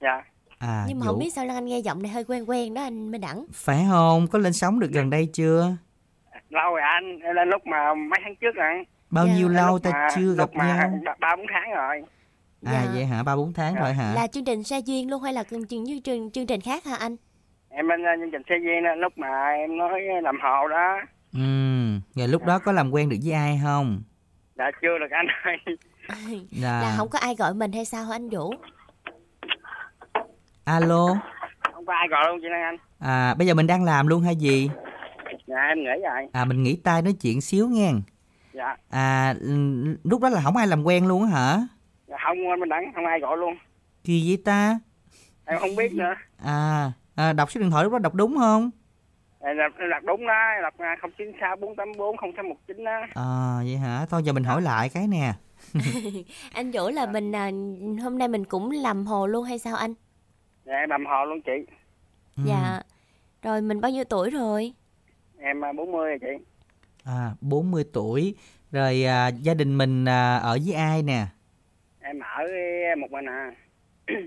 Dạ. À, Nhưng mà Vũ. không biết sao Lan Anh nghe giọng này hơi quen quen đó anh Minh Đẳng. Phải không? Có lên sóng được gần đây chưa? Lâu rồi anh, em lên lúc mà mấy tháng trước rồi. Bao nhiêu lâu ta mà- chưa gặp nhau? ba- bốn tháng rồi. À Dạ. vậy hả? Ba bốn tháng rồi hả? Là chương trình xe duyên luôn hay là chương chương chương, chương trình khác hả anh? Em uh, chương trình xe duyên đó, lúc mà em nói làm hộ đó. Ừ, rồi lúc đó có làm quen được với ai không? Dạ chưa được anh ơi. Là, Là không có ai gọi mình hay sao hả anh Vũ? alo. Không có ai gọi luôn chị Lan Anh. À bây giờ mình đang làm luôn hay gì? Dạ em nghĩ vậy. À mình nghỉ tay nói chuyện xíu nghe. Dạ. À lúc đó là không ai làm quen luôn á hả? dạ không anh Minh Đẳng, không ai gọi luôn. Kỳ vậy ta? Em không biết nữa. À, à đọc số điện thoại lúc đó đọc đúng không? Đặt, đặt đúng đó, đặt uh, 096 484 0619 đó. À vậy hả? Thôi giờ mình hỏi lại cái nè. anh Vũ là mình à, hôm nay mình cũng làm hồ luôn hay sao anh? Dạ em làm hộ luôn chị. Ừ. Dạ. Rồi mình bao nhiêu tuổi rồi? Em uh, 40 rồi chị. À 40 tuổi. Rồi à, gia đình mình à, ở với ai nè? Em ở một mình à.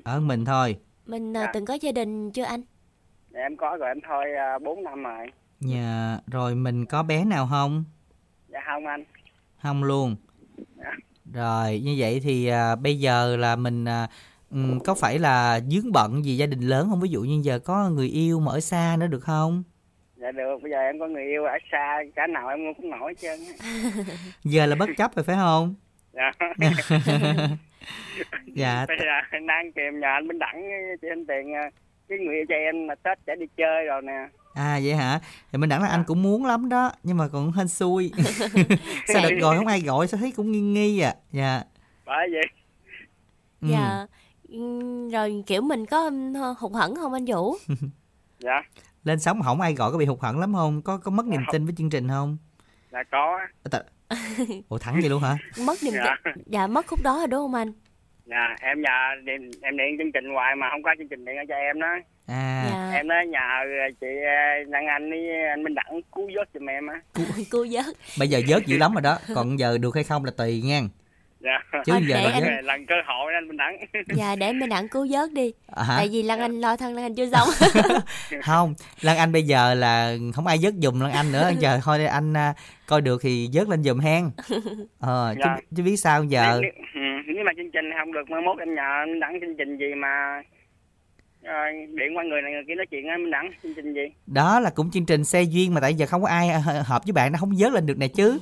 Ở mình thôi. Mình à, Dạ. từng có gia đình chưa anh? Dạ, em có rồi em thôi uh, 4 năm rồi. Nhà rồi mình có bé nào không? Dạ không anh. Không luôn. Dạ. Rồi như vậy thì à, bây giờ là mình à, ừm, có phải là dướng bận gì gia đình lớn không? Ví dụ như giờ có người yêu mà ở xa nữa được không? Dạ được, bây giờ em có người yêu ở xa, cả nào em cũng nổi hết trơn. á. Giờ là bất chấp rồi phải không? Dạ. dạ. bây giờ đang tìm nhà anh Minh Đẳng cho anh tiền ờ, cái người yêu cho em là Tết sẽ đi chơi rồi nè. À vậy hả? Thì mình đẳng là anh cũng muốn lắm đó, nhưng mà cũng hên xui. sao đợt rồi không ai gọi sao thấy cũng nghi nghi à. Dạ. Bởi vậy Ừ. Dạ. Ừm, Rồi kiểu mình có hụt hẫng không anh Vũ? dạ Lên sóng mà không ai gọi có bị hụt hẫng lắm không? Có có mất niềm tin với chương trình không? là có. Ta- Ủa thẳng vậy luôn hả? Mất niềm Dạ. tin. Dạ mất khúc đó rồi đúng không anh? Dạ em nhờ điện, em điện chương trình hoài mà không có chương trình điện cho em đó à Dạ. em nói nhờ chị ờ, Đăng Anh với anh Minh Đẳng cứu vớt giùm em á Cô vớt. bây giờ vớt dữ lắm rồi đó còn giờ được hay không là tùy nha dạ chứ Thôi, giờ để là anh- vớt lần cơ hội anh Minh Đẳng Dạ để mình đặng cứu vớt đi. à, hả? Tại vì Lan Anh lo thân Lan Anh chưa xong. không lan anh bây giờ là không ai vớt giùm lan anh nữa giờ thôi anh à, coi được thì vớt lên giùm hen ờ chứ, Dạ. chứ biết sao giờ nếu, nếu, ừ, nếu mà chương trình không được mai mốt em nhờ Minh Đẳng chương trình gì mà ờ, điện qua người này người kia nói chuyện anh Minh Đẳng chương trình gì? Đó là cũng chương trình xe duyên mà tại giờ không có ai h- hợp với bạn nó không vớt lên được này chứ.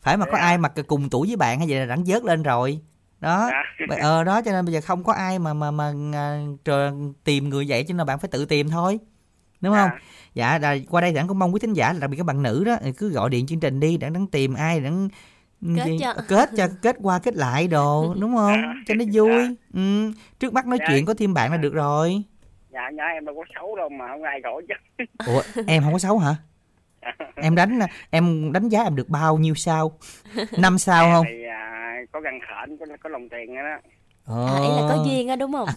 Phải mà có Dạ. ai mà cùng tuổi với bạn hay vậy là đẳng vớt lên rồi. Đó. Dạ. Vậy- ờ đó cho nên bây giờ không có ai mà mà mà à, trờ, tìm người vậy cho nên bạn phải tự tìm thôi. Đúng không? Dạ là qua đây đẳng cũng mong quý thính giả là đặc biệt các bạn nữ đó thì cứ gọi điện chương trình đi đẳng đẳng tìm ai đẳng Kết cho. kết cho kết qua kết lại đồ đúng không cho nó vui ừ. trước mắt nói Dạ. chuyện có thêm bạn là được rồi dạ nhớ em đâu có xấu đâu mà không ai gọi chứ ủa em không có xấu hả em đánh em đánh giá em được bao nhiêu sao năm sao không thì à, có găng khển có có lòng tiền đó, đó. Ờ. À, ý là có duyên á đúng không?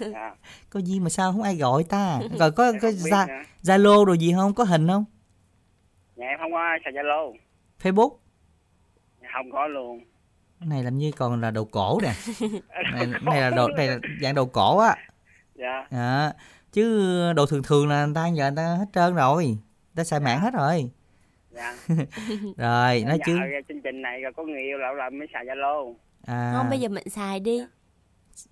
Dạ. có gì mà sao không ai gọi ta rồi có có zalo rồi gì không có hình không Dạ, em không có xài zalo facebook Dạ, không có luôn. Cái này làm như còn là đồ cổ nè. Này, này là đồ này là dạng đồ cổ á. Dạ. À, chứ đồ thường thường là người ta giờ người ta hết trơn rồi. Người ta xài mạng hết rồi. Dạ. Rồi nói Dạ, chứ. chương trình này rồi có người yêu lão là mới xài zalo. À, Không bây giờ mình xài đi.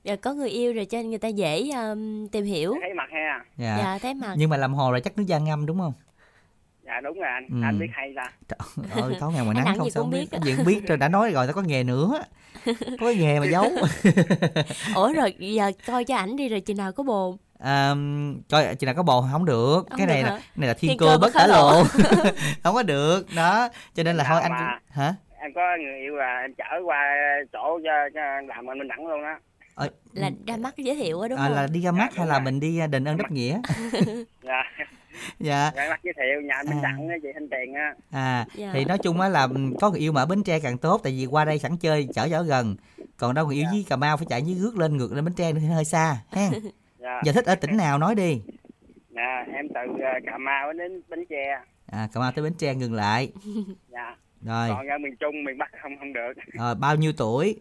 Giờ có người yêu rồi cho nên người ta dễ um, tìm hiểu. thấy mặt ha. Dạ. Dạ thấy mặt. nhưng mà làm hồ là chắc nước da ngâm đúng không dạ đúng rồi anh. Ừ. anh biết hay ta. Trời ơi, tối ngày Anh nắng không gì sao biết biết gì cũng biết rồi đã nói rồi ta có nghề nữa. Có cái nghề mà giấu. Ủa rồi giờ coi cho ảnh đi rồi chừng nào có bồn. à, coi chị nào có bồ không được. Không cái được này hả? là cái này là thiên, Thiên cơ cơ bất khả lộ. không có được đó. Cho nên là Dạ, thôi anh mà- hả? em có người yêu là em chở qua chỗ cho, cho làm anh Minh Đẳng luôn á. Ờ, Là ra mắt giới thiệu á đúng à, không? là đi ra mắt Dạ, hay đúng là rồi. mình đi đền ơn đáp nghĩa? Dạ dạ. Ra mắt giới thiệu nhà anh Minh À. Đẳng á, chị Thanh Tiền á. À Dạ. thì nói chung á là có người yêu mà ở bến tre càng tốt tại vì qua đây sẵn chơi chở chở gần. Còn đâu người yêu Dạ. với cà mau phải chạy dưới rước lên ngược lên bến tre nữa thì hơi xa ha? Dạ. Giờ thích ở tỉnh nào nói đi. Dạ em từ ờ, Cà Mau đến Bến Tre. À cà mau tới bến tre ngừng lại. Dạ. Rồi. Còn ra miền Trung miền Bắc không không được. Rồi bao nhiêu tuổi?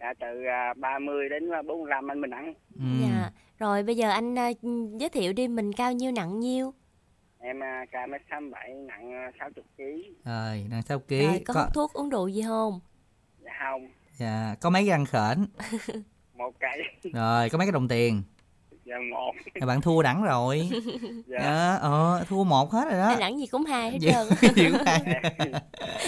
Dạ từ uh, 30 đến ờ, 45 anh Minh Đẳng ừ. Dạ. Rồi bây giờ anh ờ, giới thiệu đi mình cao nhiêu nặng nhiêu? em uh, cao mét 67 nặng uh, 60 kg rồi sau ký. Rồi có, có hút thuốc uống rượu gì không? dạ không. Dạ, có mấy răng khểnh? Một cây rồi có mấy cái đồng tiền dạ một bạn thua đẳng rồi. Dạ. Dạ ờ thua một hết rồi đó. Anh đẳng gì cũng hai hết Gì- trơn. gì cũng hay.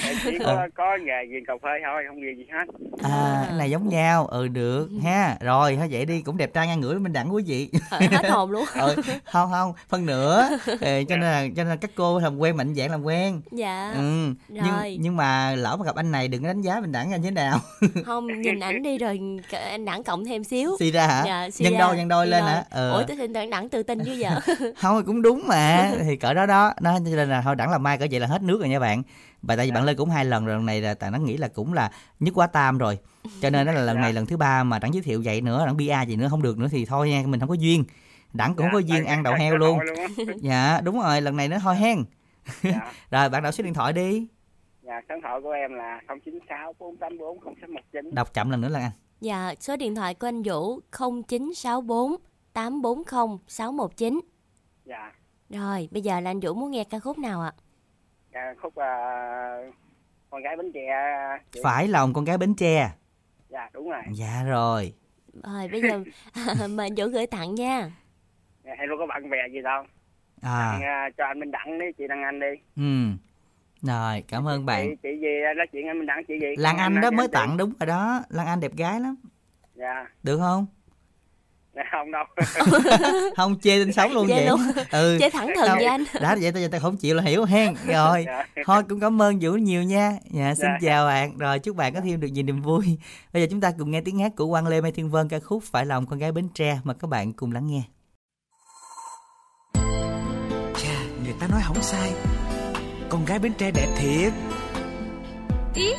em chỉ có có nghề nghiền cà phê thôi không nghiền gì hết. À cái này giống nhau. Ừ được ha. Rồi thôi vậy đi cũng đẹp trai ngang ngửa với minh đẳng quý vị. Ờ, hết hồn luôn. ừ, không không phân nửa. Ờ, cho nên là cho nên là các cô làm quen mạnh dạng làm quen. Dạ. ừ. nhưng Rồi. nhưng mà lỡ mà gặp anh này đừng có đánh giá minh đẳng anh thế nào. Không nhìn ảnh đi rồi anh đẳng cộng thêm xíu. suy ra hả? Dạ, suy nhân ra. đôi nhân đôi lên hả ờ. Ủa tôi đẳng đẳng tự tin chứ giờ. không cũng đúng mà. Thì cỡ đó đó. Nó cho nên là thôi đẳng là mai cỡ vậy là hết nước rồi nha bạn. Và tại vì bạn lên cũng hai lần rồi lần này là tại nó nghĩ là cũng là nhất quá tam rồi. Cho nên đó là lần này lần thứ ba mà đẳng giới thiệu vậy nữa đẳng bia gì nữa không được nữa thì thôi nha mình không có duyên. Đẳng cũng không có duyên ăn đậu heo luôn. dạ đúng rồi lần này nó thôi hen. Dạ. Rồi bạn đọc số điện thoại đi. Dạ số điện thoại của em là 096 484 0619 đọc chậm lần nữa là anh. Dạ, số điện thoại của anh Vũ 0964 840 619. dạ. Rồi, bây giờ là anh Vũ muốn nghe ca khúc nào ạ? dạ khúc uh, con gái bánh chè chị. phải lòng con gái bến tre. Dạ đúng rồi. Dạ rồi. Rồi, bây giờ mời anh Vũ gửi tặng nha. dạ, em đâu có bạn bè gì đâu? À. Tặng, ờ, cho anh Minh Đẳng đi chị Đăng Anh đi. Ừ. Rồi cảm ơn bạn. chị, chị gì nói chuyện anh Minh Đẳng chị gì? Lan anh đó chị mới chị. tặng đúng rồi đó. Lan anh đẹp gái lắm. Dạ. Được không? dạ, không đâu. Không chê tên sống luôn Chê vậy. luôn. ừ. Chê thẳng thừng với anh. đã vậy ta ta không chịu là hiểu hen. Rồi Dạ. thôi cũng cảm ơn vũ nhiều nha. Dạ xin Dạ. chào bạn. Rồi chúc bạn có thêm được nhiều niềm vui. Bây giờ chúng ta cùng nghe tiếng hát của quang lê mai thiên vân ca khúc phải lòng con gái bến tre mà các bạn cùng lắng nghe. Chà, người ta nói không sai. Con gái Bến Tre đẹp thiệt. Ý,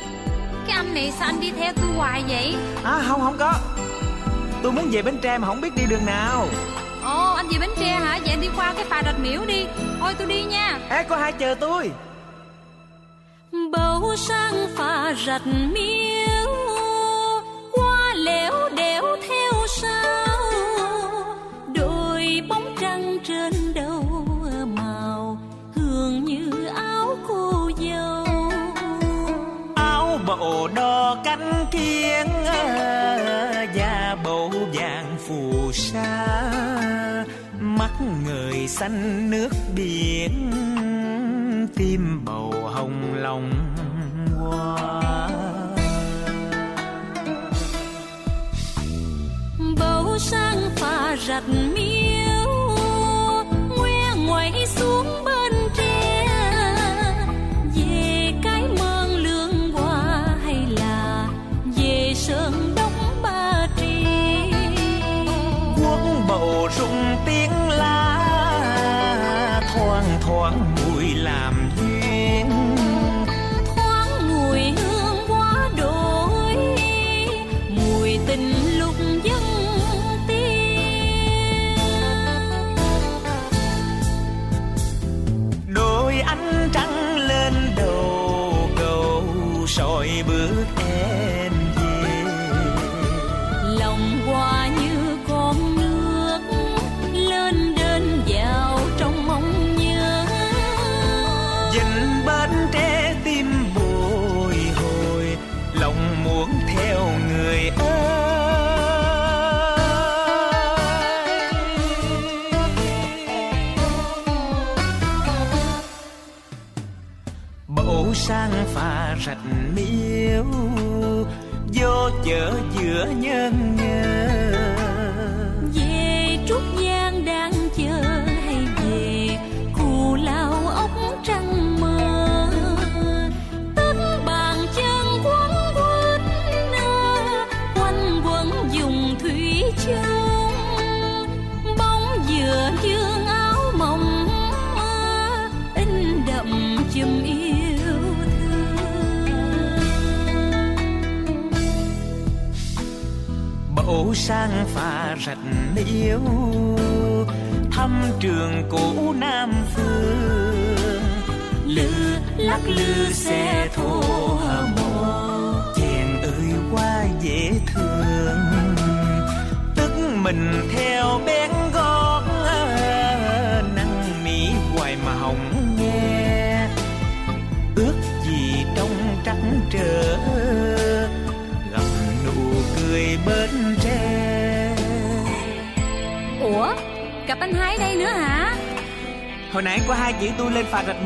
cái anh này sao anh đi theo tôi hoài vậy? À không, không có Tôi muốn về Bến Tre mà không biết đi đường nào. Ồ anh về Bến Tre hả? Vậy anh đi qua cái phà rạch miễu đi. Thôi tôi đi nha. Ê có hai chờ tôi. Bầu sang phà rạch miếu qua lẻo đẻo theo người xanh nước biển tim bầu hồng lòng hoa. Bầu sang pha rặt mi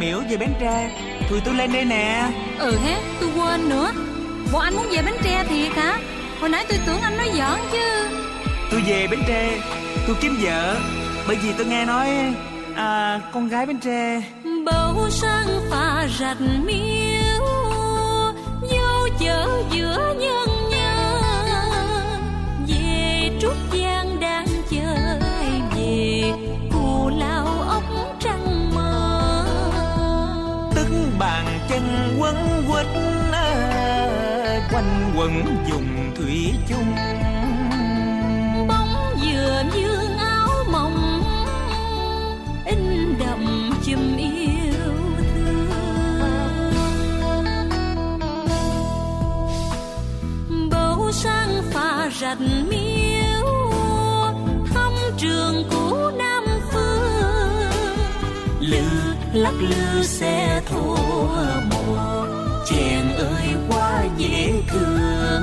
miễu về bến tre. Tụi tôi lên đây nè. Ừ hết tôi quên nữa. Bộ anh muốn về Bến Tre thiệt hả? Hồi nãy tôi tưởng anh nói giỡn chứ. Tôi về bến tre tôi kiếm vợ. Bởi vì tôi nghe nói à, con gái bến tre. Bầu sang phà rạch miếu quanh dùng thủy chung. Bóng dừa dương áo mộng, in đậm chùm yêu thương. Bầu sang pha rạch miếu thăm trường cũ nam phương. Lư lắc lư xe thua mùa ơi qua dễ thương.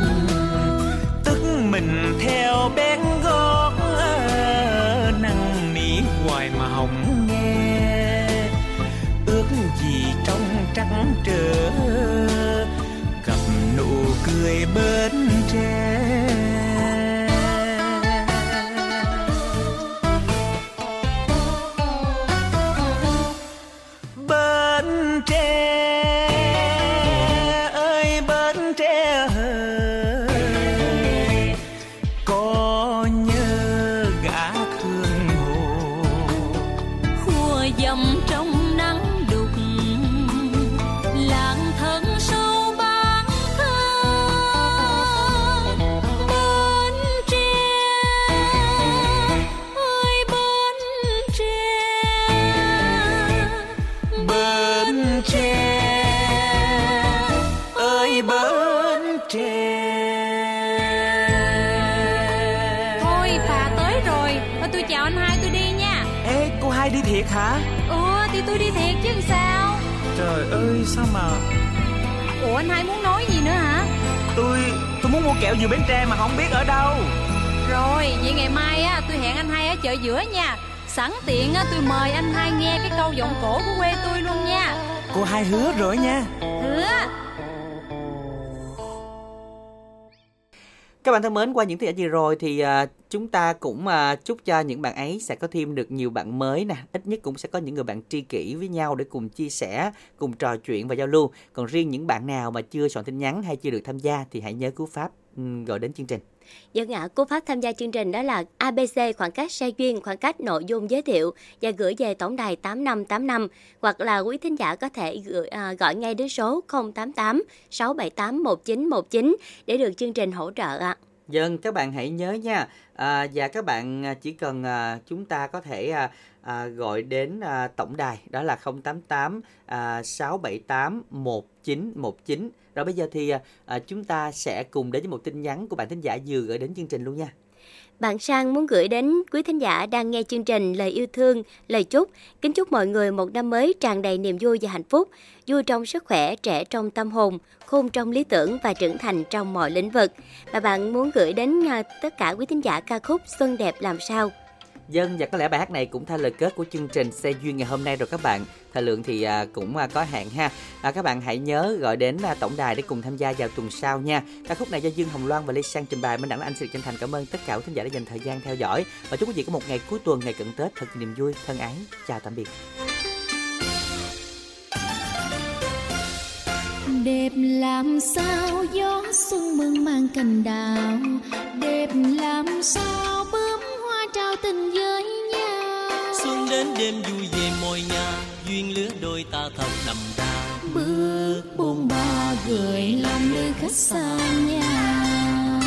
Tức mình theo bén gót năn nỉ hoài mà hỏng nghe. Ước gì trong trắng trở gặp nụ cười bên tre. Ê cô hai đi thiệt hả? Ừ thì tôi đi thiệt chứ sao? Trời ơi sao mà Ủa anh hai muốn nói gì nữa hả? Tôi tôi muốn mua kẹo dừa Bến Tre mà không biết ở đâu. Rồi vậy ngày mai á tôi hẹn anh hai ở chợ giữa nha. Sẵn tiện á tôi mời anh hai nghe cái câu giọng cổ của quê tôi luôn nha. Cô hai hứa rồi nha. Hứa. Các bạn thân mến, qua những tiết vừa rồi thì à, chúng ta cũng uh, chúc cho những bạn ấy sẽ có thêm được nhiều bạn mới nè, ít nhất cũng sẽ có những người bạn tri kỷ với nhau để cùng chia sẻ, cùng trò chuyện và giao lưu. Còn riêng những bạn nào mà chưa soạn tin nhắn hay chưa được tham gia thì hãy nhớ cú pháp um, gọi đến chương trình. Dân ạ, cú pháp tham gia chương trình đó là ABC khoảng cách xe duyên, khoảng cách nội dung giới thiệu và gửi về tổng đài 8585 hoặc là quý thính giả có thể gửi, à, gọi ngay đến số 088 678 1919 để được chương trình hỗ trợ ạ. Dân, các bạn hãy nhớ nha. À, và các bạn à, chỉ cần à, chúng ta có thể à, à, gọi đến à, tổng đài đó là 088 à, 678 1919. Rồi bây giờ thì à, à, chúng ta sẽ cùng đến với một tin nhắn của bạn thính giả vừa gửi đến chương trình luôn nha. Bạn Sang muốn gửi đến quý thính giả đang nghe chương trình lời yêu thương, lời chúc. Kính chúc mọi người một năm mới tràn đầy niềm vui và hạnh phúc, vui trong sức khỏe, trẻ trong tâm hồn, khôn trong lý tưởng và trưởng thành trong mọi lĩnh vực. Và bạn muốn gửi đến à, tất cả quý thính giả ca khúc Xuân đẹp làm sao. Dân và có lẽ bài hát này cũng thay lời kết của chương trình xe duyên ngày hôm nay rồi các bạn. Thời lượng thì à, cũng à, có hạn ha. À, các bạn hãy nhớ gọi đến à, tổng đài để cùng tham gia vào tuần sau nha. Ca khúc này do Dương Hồng Loan và Lê Sang trình bày. Minh Đẳng anh xin chân thành cảm ơn tất cả quý thính giả đã dành thời gian theo dõi và chúc quý vị có một ngày cuối tuần ngày cận Tết thật niềm vui, thân ái. Chào tạm biệt. đẹp làm sao gió xuân mừng mang cành đào đẹp làm sao đêm vui về môi nhà duyên lứa đôi ta thật đậm đà. Bước buông ba gửi lòng nơi khách xa nhà.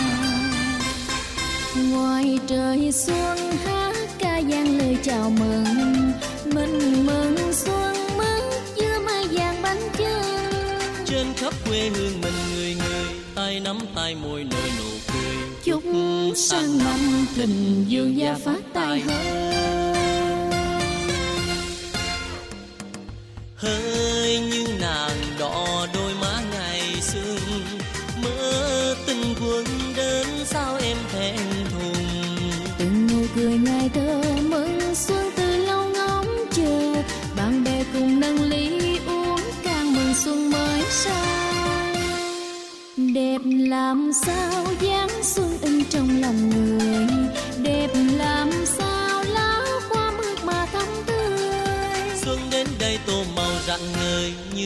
Ngoài trời xuân hát ca vang lời chào mừng. Mình mừng xuân mừng giữa mai vàng bánh chưng. Trên khắp quê hương mình người người tay nắm tay môi nở nụ cười. Chúc sang năm tình dương gia phát tài hơn nàng đỏ đôi má ngày xuân mơ tình quân đến sao em thẹn thùng. Từng nụ cười ngày thơ mừng xuân từ lâu ngóng chờ. Bạn bè cùng nâng ly uống càng mừng xuân mới sang. Đẹp làm sao dáng xuân in trong lòng người.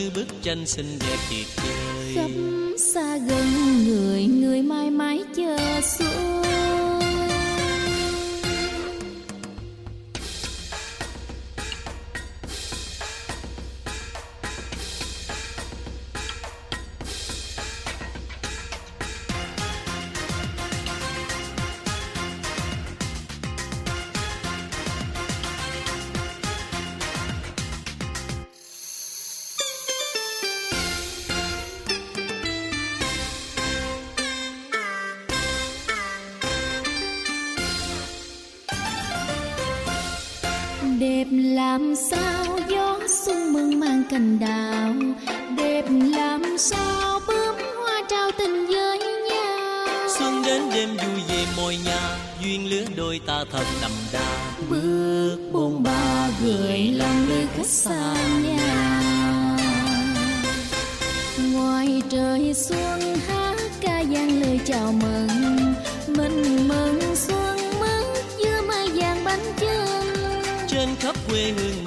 Như bức tranh xinh đẹp tuyệt vời khắp xa gần người người mãi mãi chờ xuống sao gió xuân mơn mang cành đào đẹp làm sao bướm hoa trao tình với nhau. Xuân đến đêm vui về môi nhà duyên lứa đôi ta thật đậm đà. Bước bôn ba gửi lòng nơi khách xa nhà. Ngoài trời xuân hát ca vang lời chào mừng. Mình mừng xuân mừng giữa mai vàng bánh chưng. Trên khắp quê hương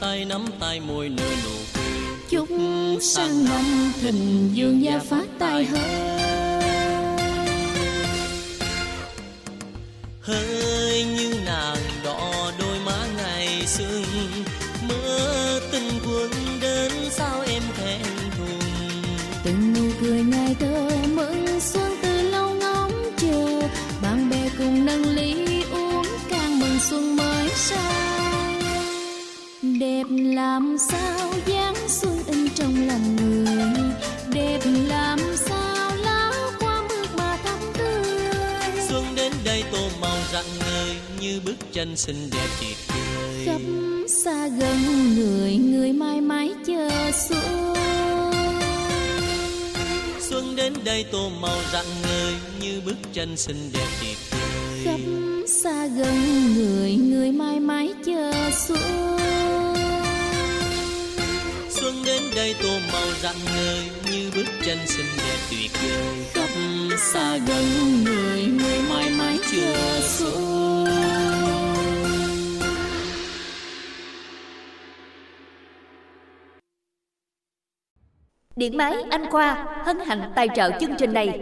tay nắm tay môi nở nụ cười. Chúc sang năm thịnh dương gia phát tài hơn. Hơi như nàng đỏ đôi làm sao dáng xuân in trong lòng người? Đẹp làm sao lá qua bước mà thắm tươi? Xuân đến đây tô màu rạng ngời như bức tranh xinh đẹp tuyệt vời khắp xa gần người người mãi mãi chờ xuân. Xuân đến đây tô màu rạng ngời như bức tranh xinh đẹp tuyệt vời khắp xa gần người người mãi mãi chờ xuân xuân đến đây tô màu rạng ngời như bước chân xinh đẹp tuyệt vời khắp xa gần người người mãi mãi chờ xuân Điện máy Anh Khoa hân hạnh tài trợ chương trình này.